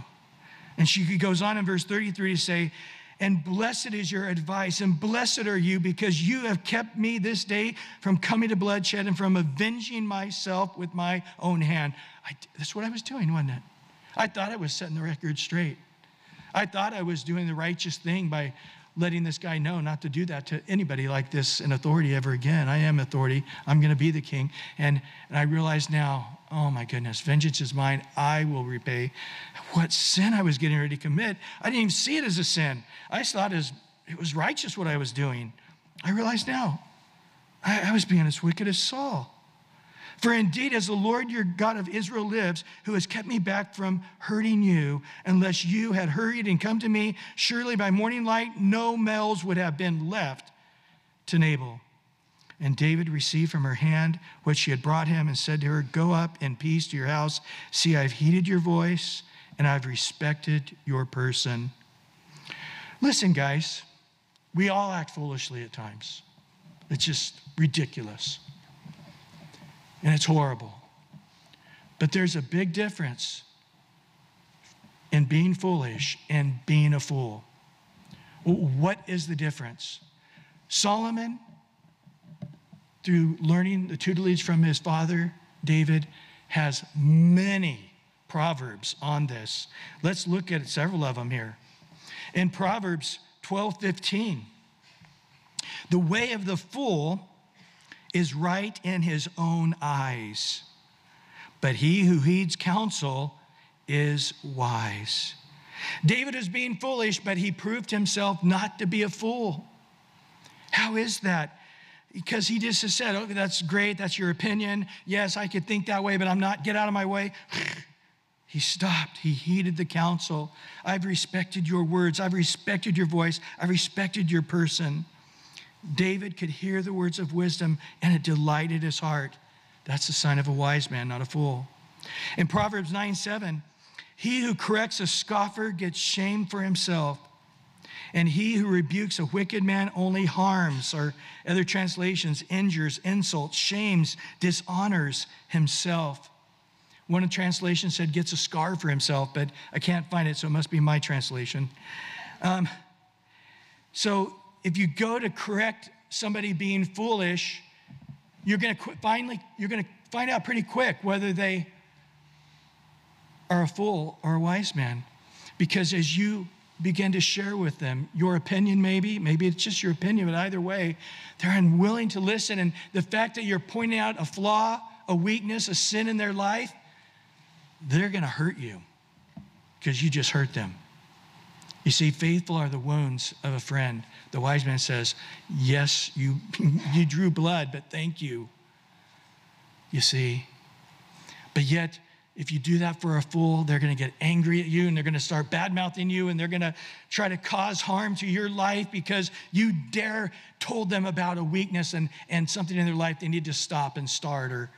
[SPEAKER 2] And she goes on in verse 33 to say, and blessed is your advice, and blessed are you because you have kept me this day from coming to bloodshed and from avenging myself with my own hand. I, that's what I was doing, wasn't it? I thought I was setting the record straight. I thought I was doing the righteous thing by letting this guy know not to do that to anybody like this in authority ever again. I am authority. I'm going to be the king. And, and I realize now, oh my goodness, vengeance is mine. I will repay. What sin I was getting ready to commit. I didn't even see it as a sin. I thought was, it was righteous what I was doing. I realize now, I, I was being as wicked as Saul. For indeed, as the Lord your God of Israel lives, who has kept me back from hurting you, unless you had hurried and come to me, surely by morning light no males would have been left to Nabal. And David received from her hand what she had brought him and said to her, Go up in peace to your house. See, I've heeded your voice and I've respected your person. Listen, guys, we all act foolishly at times. It's just ridiculous and it's horrible. But there's a big difference in being foolish and being a fool. What is the difference? Solomon, through learning the tutelage from his father, David, has many proverbs on this. Let's look at several of them here. In Proverbs 12 15, the way of the fool is right in his own eyes, but he who heeds counsel is wise. David is being foolish, but he proved himself not to be a fool. How is that? Because he just said, Okay, that's great. That's your opinion. Yes, I could think that way, but I'm not. Get out of my way. He stopped. He heeded the counsel. I've respected your words. I've respected your voice. I've respected your person. David could hear the words of wisdom and it delighted his heart. That's the sign of a wise man, not a fool. In Proverbs 9 7, he who corrects a scoffer gets shame for himself, and he who rebukes a wicked man only harms, or other translations, injures, insults, shames, dishonors himself. One translation said gets a scar for himself, but I can't find it, so it must be my translation. Um, so if you go to correct somebody being foolish, you're going to finally you're going to find out pretty quick whether they are a fool or a wise man, because as you begin to share with them your opinion, maybe, maybe it's just your opinion, but either way, they're unwilling to listen. And the fact that you're pointing out a flaw, a weakness, a sin in their life, they're going to hurt you because you just hurt them. You see, faithful are the wounds of a friend. The wise man says, Yes, you, you drew blood, but thank you. You see? But yet, if you do that for a fool, they're going to get angry at you and they're going to start bad mouthing you and they're going to try to cause harm to your life because you dare told them about a weakness and, and something in their life they need to stop and start or,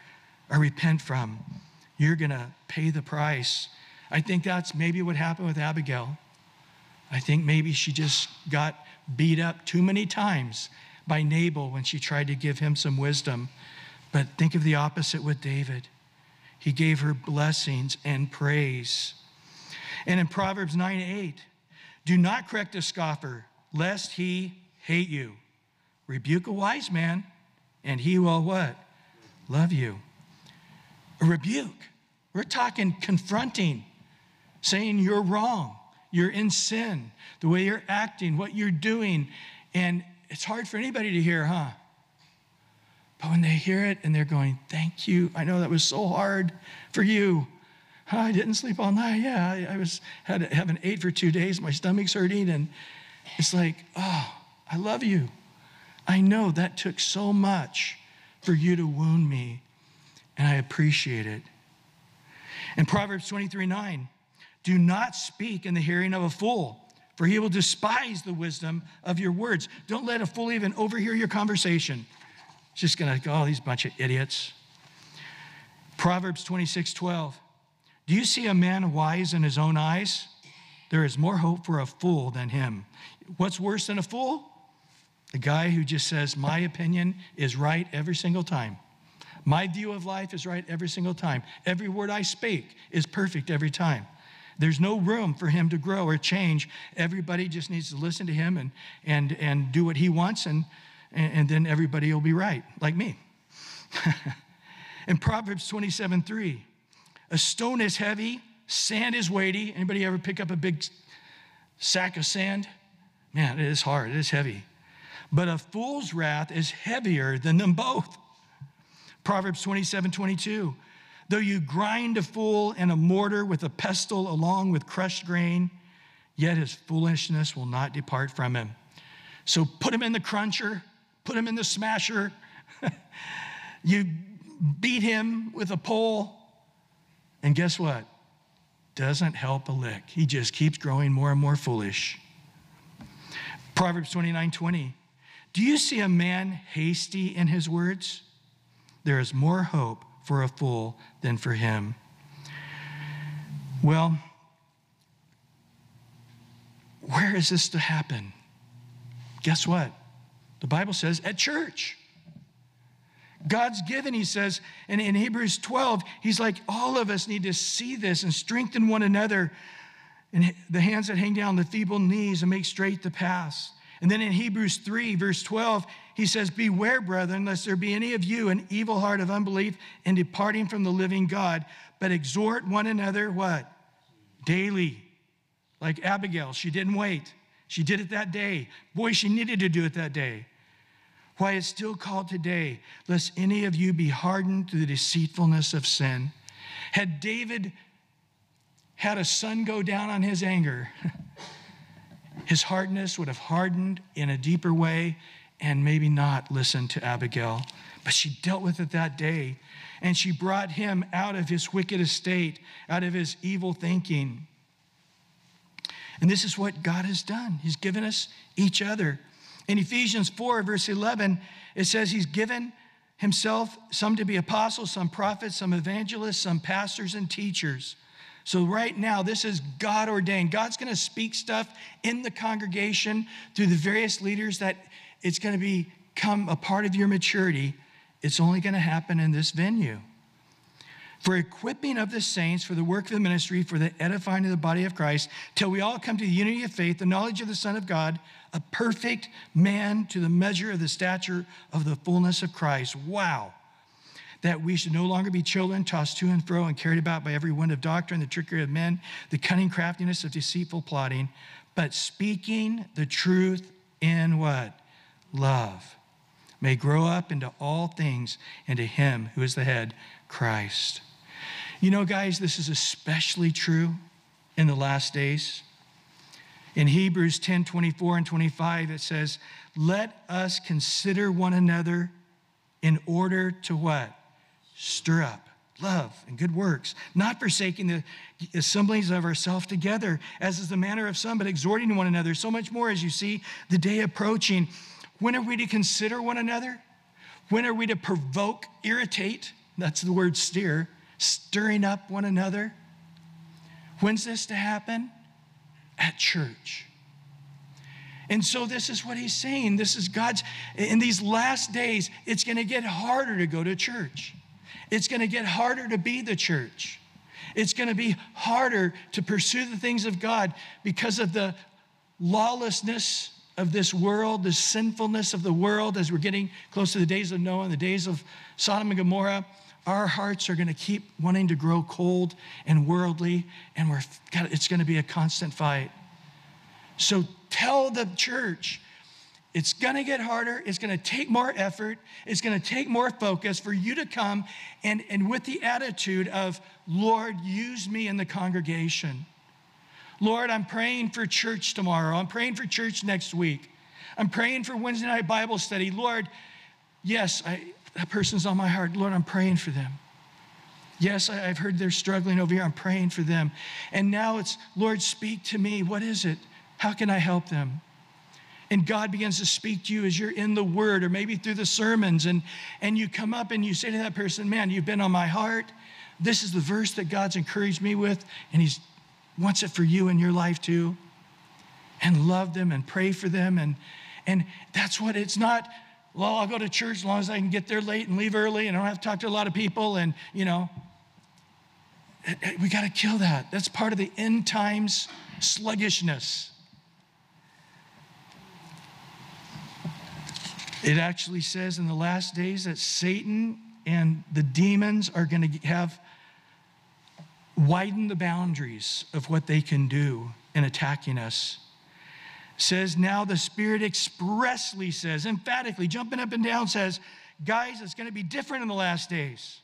[SPEAKER 2] or repent from. You're going to pay the price. I think that's maybe what happened with Abigail. I think maybe she just got beat up too many times by Nabal when she tried to give him some wisdom. But think of the opposite with David. He gave her blessings and praise. And in Proverbs 9 8, do not correct a scoffer, lest he hate you. Rebuke a wise man, and he will what? Love you. A rebuke. We're talking confronting, saying you're wrong you're in sin, the way you're acting, what you're doing. And it's hard for anybody to hear, huh? But when they hear it and they're going, Thank you. I know that was so hard for you. I didn't sleep all night. Yeah, I was had haven't ate for two days. My stomach's hurting, and it's like, oh, I love you. I know that took so much for you to wound me, and I appreciate it. In Proverbs 23 9, do not speak in the hearing of a fool, for he will despise the wisdom of your words. Don't let a fool even overhear your conversation. It's just gonna go, oh, these bunch of idiots. Proverbs 26 12. Do you see a man wise in his own eyes? There is more hope for a fool than him. What's worse than a fool? A guy who just says, My opinion is right every single time. My view of life is right every single time. Every word I speak is perfect every time. There's no room for him to grow or change. Everybody just needs to listen to him and, and, and do what he wants, and, and then everybody will be right, like me. In Proverbs 27 3, a stone is heavy, sand is weighty. Anybody ever pick up a big sack of sand? Man, it is hard, it is heavy. But a fool's wrath is heavier than them both. Proverbs 27 22. Though you grind a fool in a mortar with a pestle along with crushed grain, yet his foolishness will not depart from him. So put him in the cruncher, put him in the smasher. you beat him with a pole, and guess what? Doesn't help a lick. He just keeps growing more and more foolish. Proverbs 29 20. Do you see a man hasty in his words? There is more hope for a fool than for him. Well, where is this to happen? Guess what? The Bible says at church. God's given, he says, and in Hebrews 12, he's like, all of us need to see this and strengthen one another. And the hands that hang down, the feeble knees, and make straight the paths. And then in Hebrews 3, verse 12, he says, Beware, brethren, lest there be any of you an evil heart of unbelief in departing from the living God, but exhort one another, what? Daily. Like Abigail, she didn't wait. She did it that day. Boy, she needed to do it that day. Why it's still called today, lest any of you be hardened through the deceitfulness of sin. Had David had a sun go down on his anger, his hardness would have hardened in a deeper way and maybe not listen to Abigail. But she dealt with it that day and she brought him out of his wicked estate, out of his evil thinking. And this is what God has done. He's given us each other. In Ephesians 4, verse 11, it says He's given Himself some to be apostles, some prophets, some evangelists, some pastors and teachers so, right now, this is God ordained. God's going to speak stuff in the congregation through the various leaders that it's going to become a part of your maturity. It's only going to happen in this venue. for equipping of the saints for the work of the ministry, for the edifying of the body of Christ, till we all come to the unity of faith, the knowledge of the Son of God, a perfect man to the measure of the stature of the fullness of Christ. Wow. That we should no longer be children tossed to and fro and carried about by every wind of doctrine, the trickery of men, the cunning craftiness of deceitful plotting, but speaking the truth in what? Love. May grow up into all things into him who is the head, Christ. You know, guys, this is especially true in the last days. In Hebrews 10 24 and 25, it says, Let us consider one another in order to what? Stir up love and good works, not forsaking the assemblies of ourselves together, as is the manner of some, but exhorting one another, so much more as you see the day approaching. When are we to consider one another? When are we to provoke, irritate? That's the word steer stirring up one another. When's this to happen? At church. And so, this is what he's saying. This is God's, in these last days, it's going to get harder to go to church. It's going to get harder to be the church. It's going to be harder to pursue the things of God because of the lawlessness of this world, the sinfulness of the world as we're getting close to the days of Noah and the days of Sodom and Gomorrah our hearts are going to keep wanting to grow cold and worldly, and we're, God, it's going to be a constant fight. So tell the church it's going to get harder. It's going to take more effort. It's going to take more focus for you to come and, and with the attitude of, Lord, use me in the congregation. Lord, I'm praying for church tomorrow. I'm praying for church next week. I'm praying for Wednesday night Bible study. Lord, yes, I, that person's on my heart. Lord, I'm praying for them. Yes, I've heard they're struggling over here. I'm praying for them. And now it's, Lord, speak to me. What is it? How can I help them? And God begins to speak to you as you're in the Word or maybe through the sermons, and, and you come up and you say to that person, Man, you've been on my heart. This is the verse that God's encouraged me with, and He wants it for you in your life too. And love them and pray for them. And, and that's what it's not well, I'll go to church as long as I can get there late and leave early and I don't have to talk to a lot of people. And, you know, eh, eh, we got to kill that. That's part of the end times sluggishness. It actually says in the last days that Satan and the demons are going to have widen the boundaries of what they can do in attacking us says, Now the Spirit expressly says, emphatically, jumping up and down, says, Guys, it's going to be different in the last days.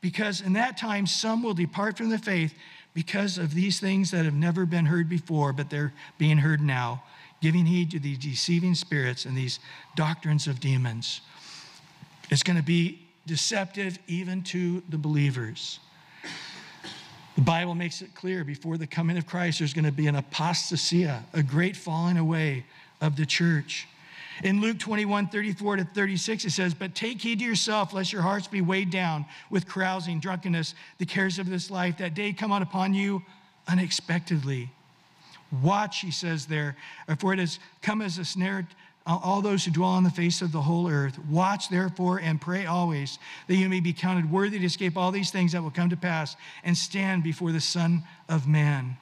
[SPEAKER 2] Because in that time, some will depart from the faith because of these things that have never been heard before, but they're being heard now, giving heed to these deceiving spirits and these doctrines of demons. It's going to be deceptive even to the believers. The Bible makes it clear before the coming of Christ, there's going to be an apostasia, a great falling away of the church. In Luke 21, 34 to 36, it says, But take heed to yourself, lest your hearts be weighed down with carousing, drunkenness, the cares of this life. That day come on upon you unexpectedly. Watch, he says there, for it has come as a snare all those who dwell on the face of the whole earth. Watch therefore and pray always that you may be counted worthy to escape all these things that will come to pass and stand before the Son of Man.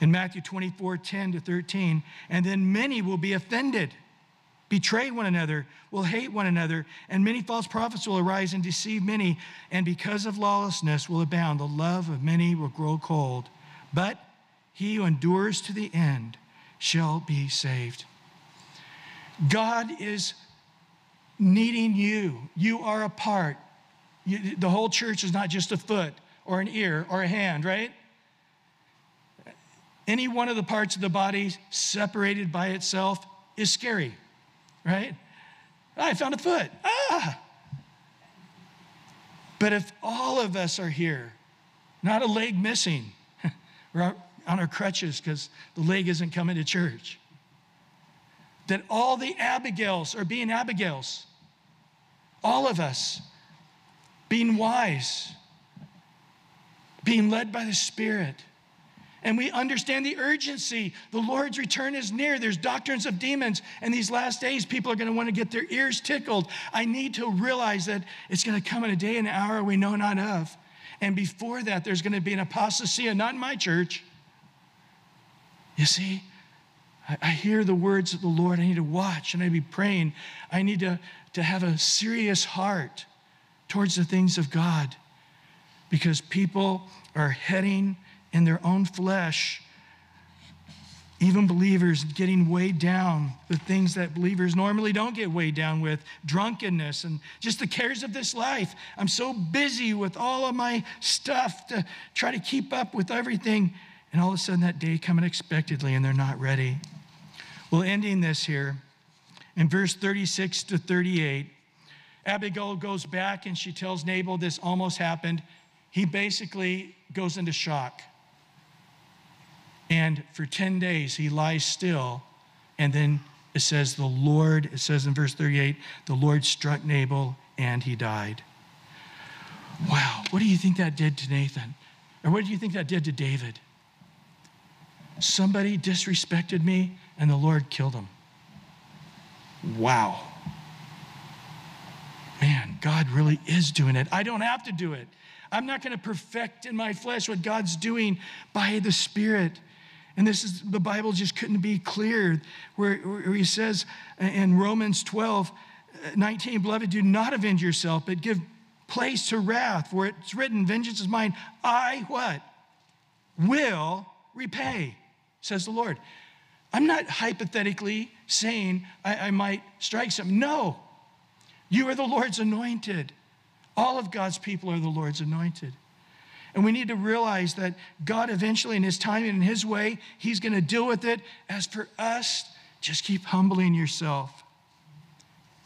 [SPEAKER 2] In Matthew 24, 10 to 13, and then many will be offended, betray one another, will hate one another, and many false prophets will arise and deceive many, and because of lawlessness will abound. The love of many will grow cold. But he who endures to the end shall be saved. God is needing you. You are a part. You, the whole church is not just a foot or an ear or a hand, right? Any one of the parts of the body separated by itself is scary, right? I found a foot. Ah! But if all of us are here, not a leg missing, we're on our crutches because the leg isn't coming to church that all the Abigails are being Abigails. All of us being wise, being led by the Spirit. And we understand the urgency. The Lord's return is near. There's doctrines of demons. And these last days, people are going to want to get their ears tickled. I need to realize that it's going to come in a day and an hour we know not of. And before that, there's going to be an apostasy, and not in my church. You see, I, I hear the words of the Lord. I need to watch and I need to be praying. I need to, to have a serious heart towards the things of God because people are heading in their own flesh even believers getting weighed down with things that believers normally don't get weighed down with drunkenness and just the cares of this life. I'm so busy with all of my stuff to try to keep up with everything. And all of a sudden, that day coming unexpectedly, and they're not ready. Well, ending this here, in verse 36 to 38, Abigail goes back and she tells Nabal this almost happened. He basically goes into shock. And for 10 days, he lies still. And then it says, the Lord, it says in verse 38, the Lord struck Nabal and he died. Wow, what do you think that did to Nathan? Or what do you think that did to David? Somebody disrespected me and the Lord killed him. Wow. Man, God really is doing it. I don't have to do it. I'm not going to perfect in my flesh what God's doing by the Spirit. And this is the Bible just couldn't be clear, where, where he says in Romans 12, uh, 19, beloved, do not avenge yourself, but give place to wrath, for it's written, Vengeance is mine. I what? Will repay, says the Lord. I'm not hypothetically saying I, I might strike some. No. You are the Lord's anointed. All of God's people are the Lord's anointed. And we need to realize that God eventually, in His time and in His way, He's going to deal with it. As for us, just keep humbling yourself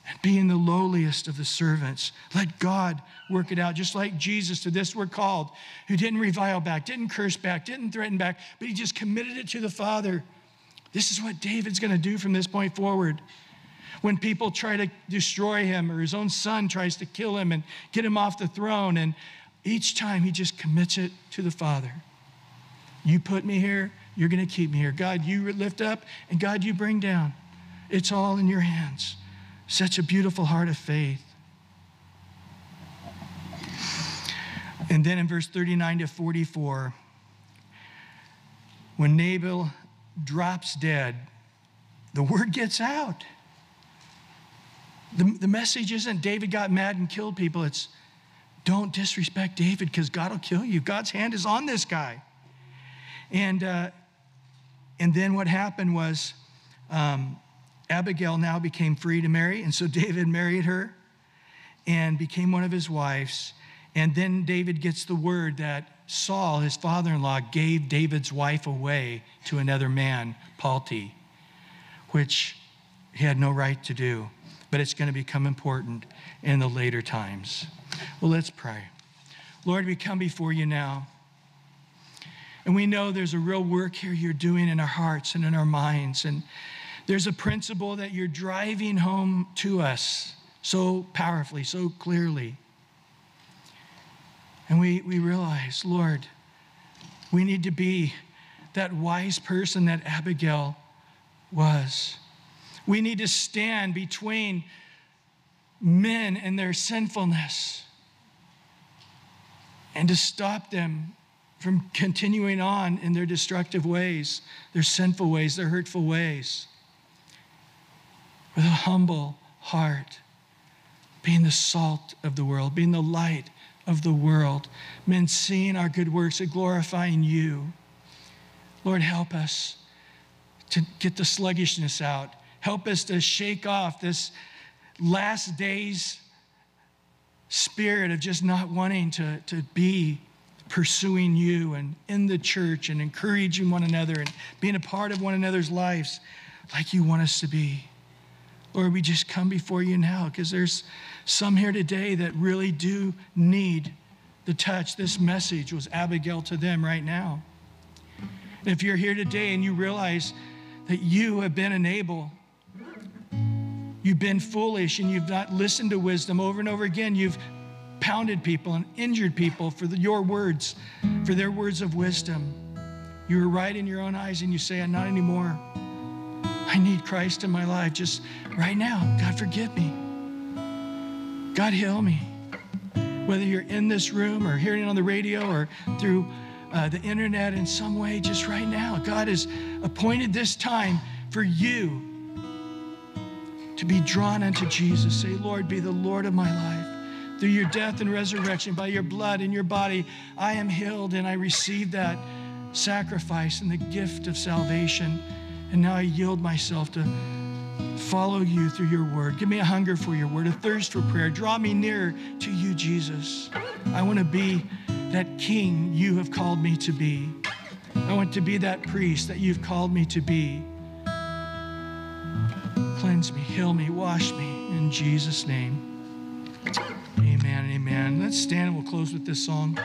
[SPEAKER 2] and being the lowliest of the servants. Let God work it out, just like Jesus, to this we're called, who didn't revile back, didn't curse back, didn't threaten back, but He just committed it to the Father. This is what David's going to do from this point forward. When people try to destroy him or his own son tries to kill him and get him off the throne, and each time he just commits it to the Father. You put me here, you're going to keep me here. God, you lift up, and God, you bring down. It's all in your hands. Such a beautiful heart of faith. And then in verse 39 to 44, when Nabal drops dead, the word gets out. The, the message isn't David got mad and killed people, it's don't disrespect David because God will kill you. God's hand is on this guy. And, uh, and then what happened was um, Abigail now became free to marry. And so David married her and became one of his wives. And then David gets the word that Saul, his father in law, gave David's wife away to another man, Palti, which he had no right to do. But it's going to become important in the later times. Well, let's pray. Lord, we come before you now. And we know there's a real work here you're doing in our hearts and in our minds. And there's a principle that you're driving home to us so powerfully, so clearly. And we, we realize, Lord, we need to be that wise person that Abigail was. We need to stand between men and their sinfulness and to stop them from continuing on in their destructive ways, their sinful ways, their hurtful ways. With a humble heart, being the salt of the world, being the light of the world, men seeing our good works and glorifying you. Lord, help us to get the sluggishness out. Help us to shake off this last days spirit of just not wanting to, to be pursuing you and in the church and encouraging one another and being a part of one another's lives like you want us to be. Lord, we just come before you now because there's some here today that really do need the touch. This message was Abigail to them right now. And if you're here today and you realize that you have been a Nabal You've been foolish and you've not listened to wisdom over and over again. You've pounded people and injured people for the, your words, for their words of wisdom. You were right in your own eyes and you say, I'm Not anymore. I need Christ in my life just right now. God, forgive me. God, heal me. Whether you're in this room or hearing it on the radio or through uh, the internet in some way, just right now, God has appointed this time for you to be drawn unto Jesus. Say, Lord, be the Lord of my life. Through your death and resurrection, by your blood and your body, I am healed and I receive that sacrifice and the gift of salvation. And now I yield myself to follow you through your word. Give me a hunger for your word, a thirst for prayer. Draw me nearer to you, Jesus. I want to be that king you have called me to be. I want to be that priest that you've called me to be. Cleanse me, heal me, wash me in Jesus' name. Amen. Amen. Let's stand and we'll close with this song.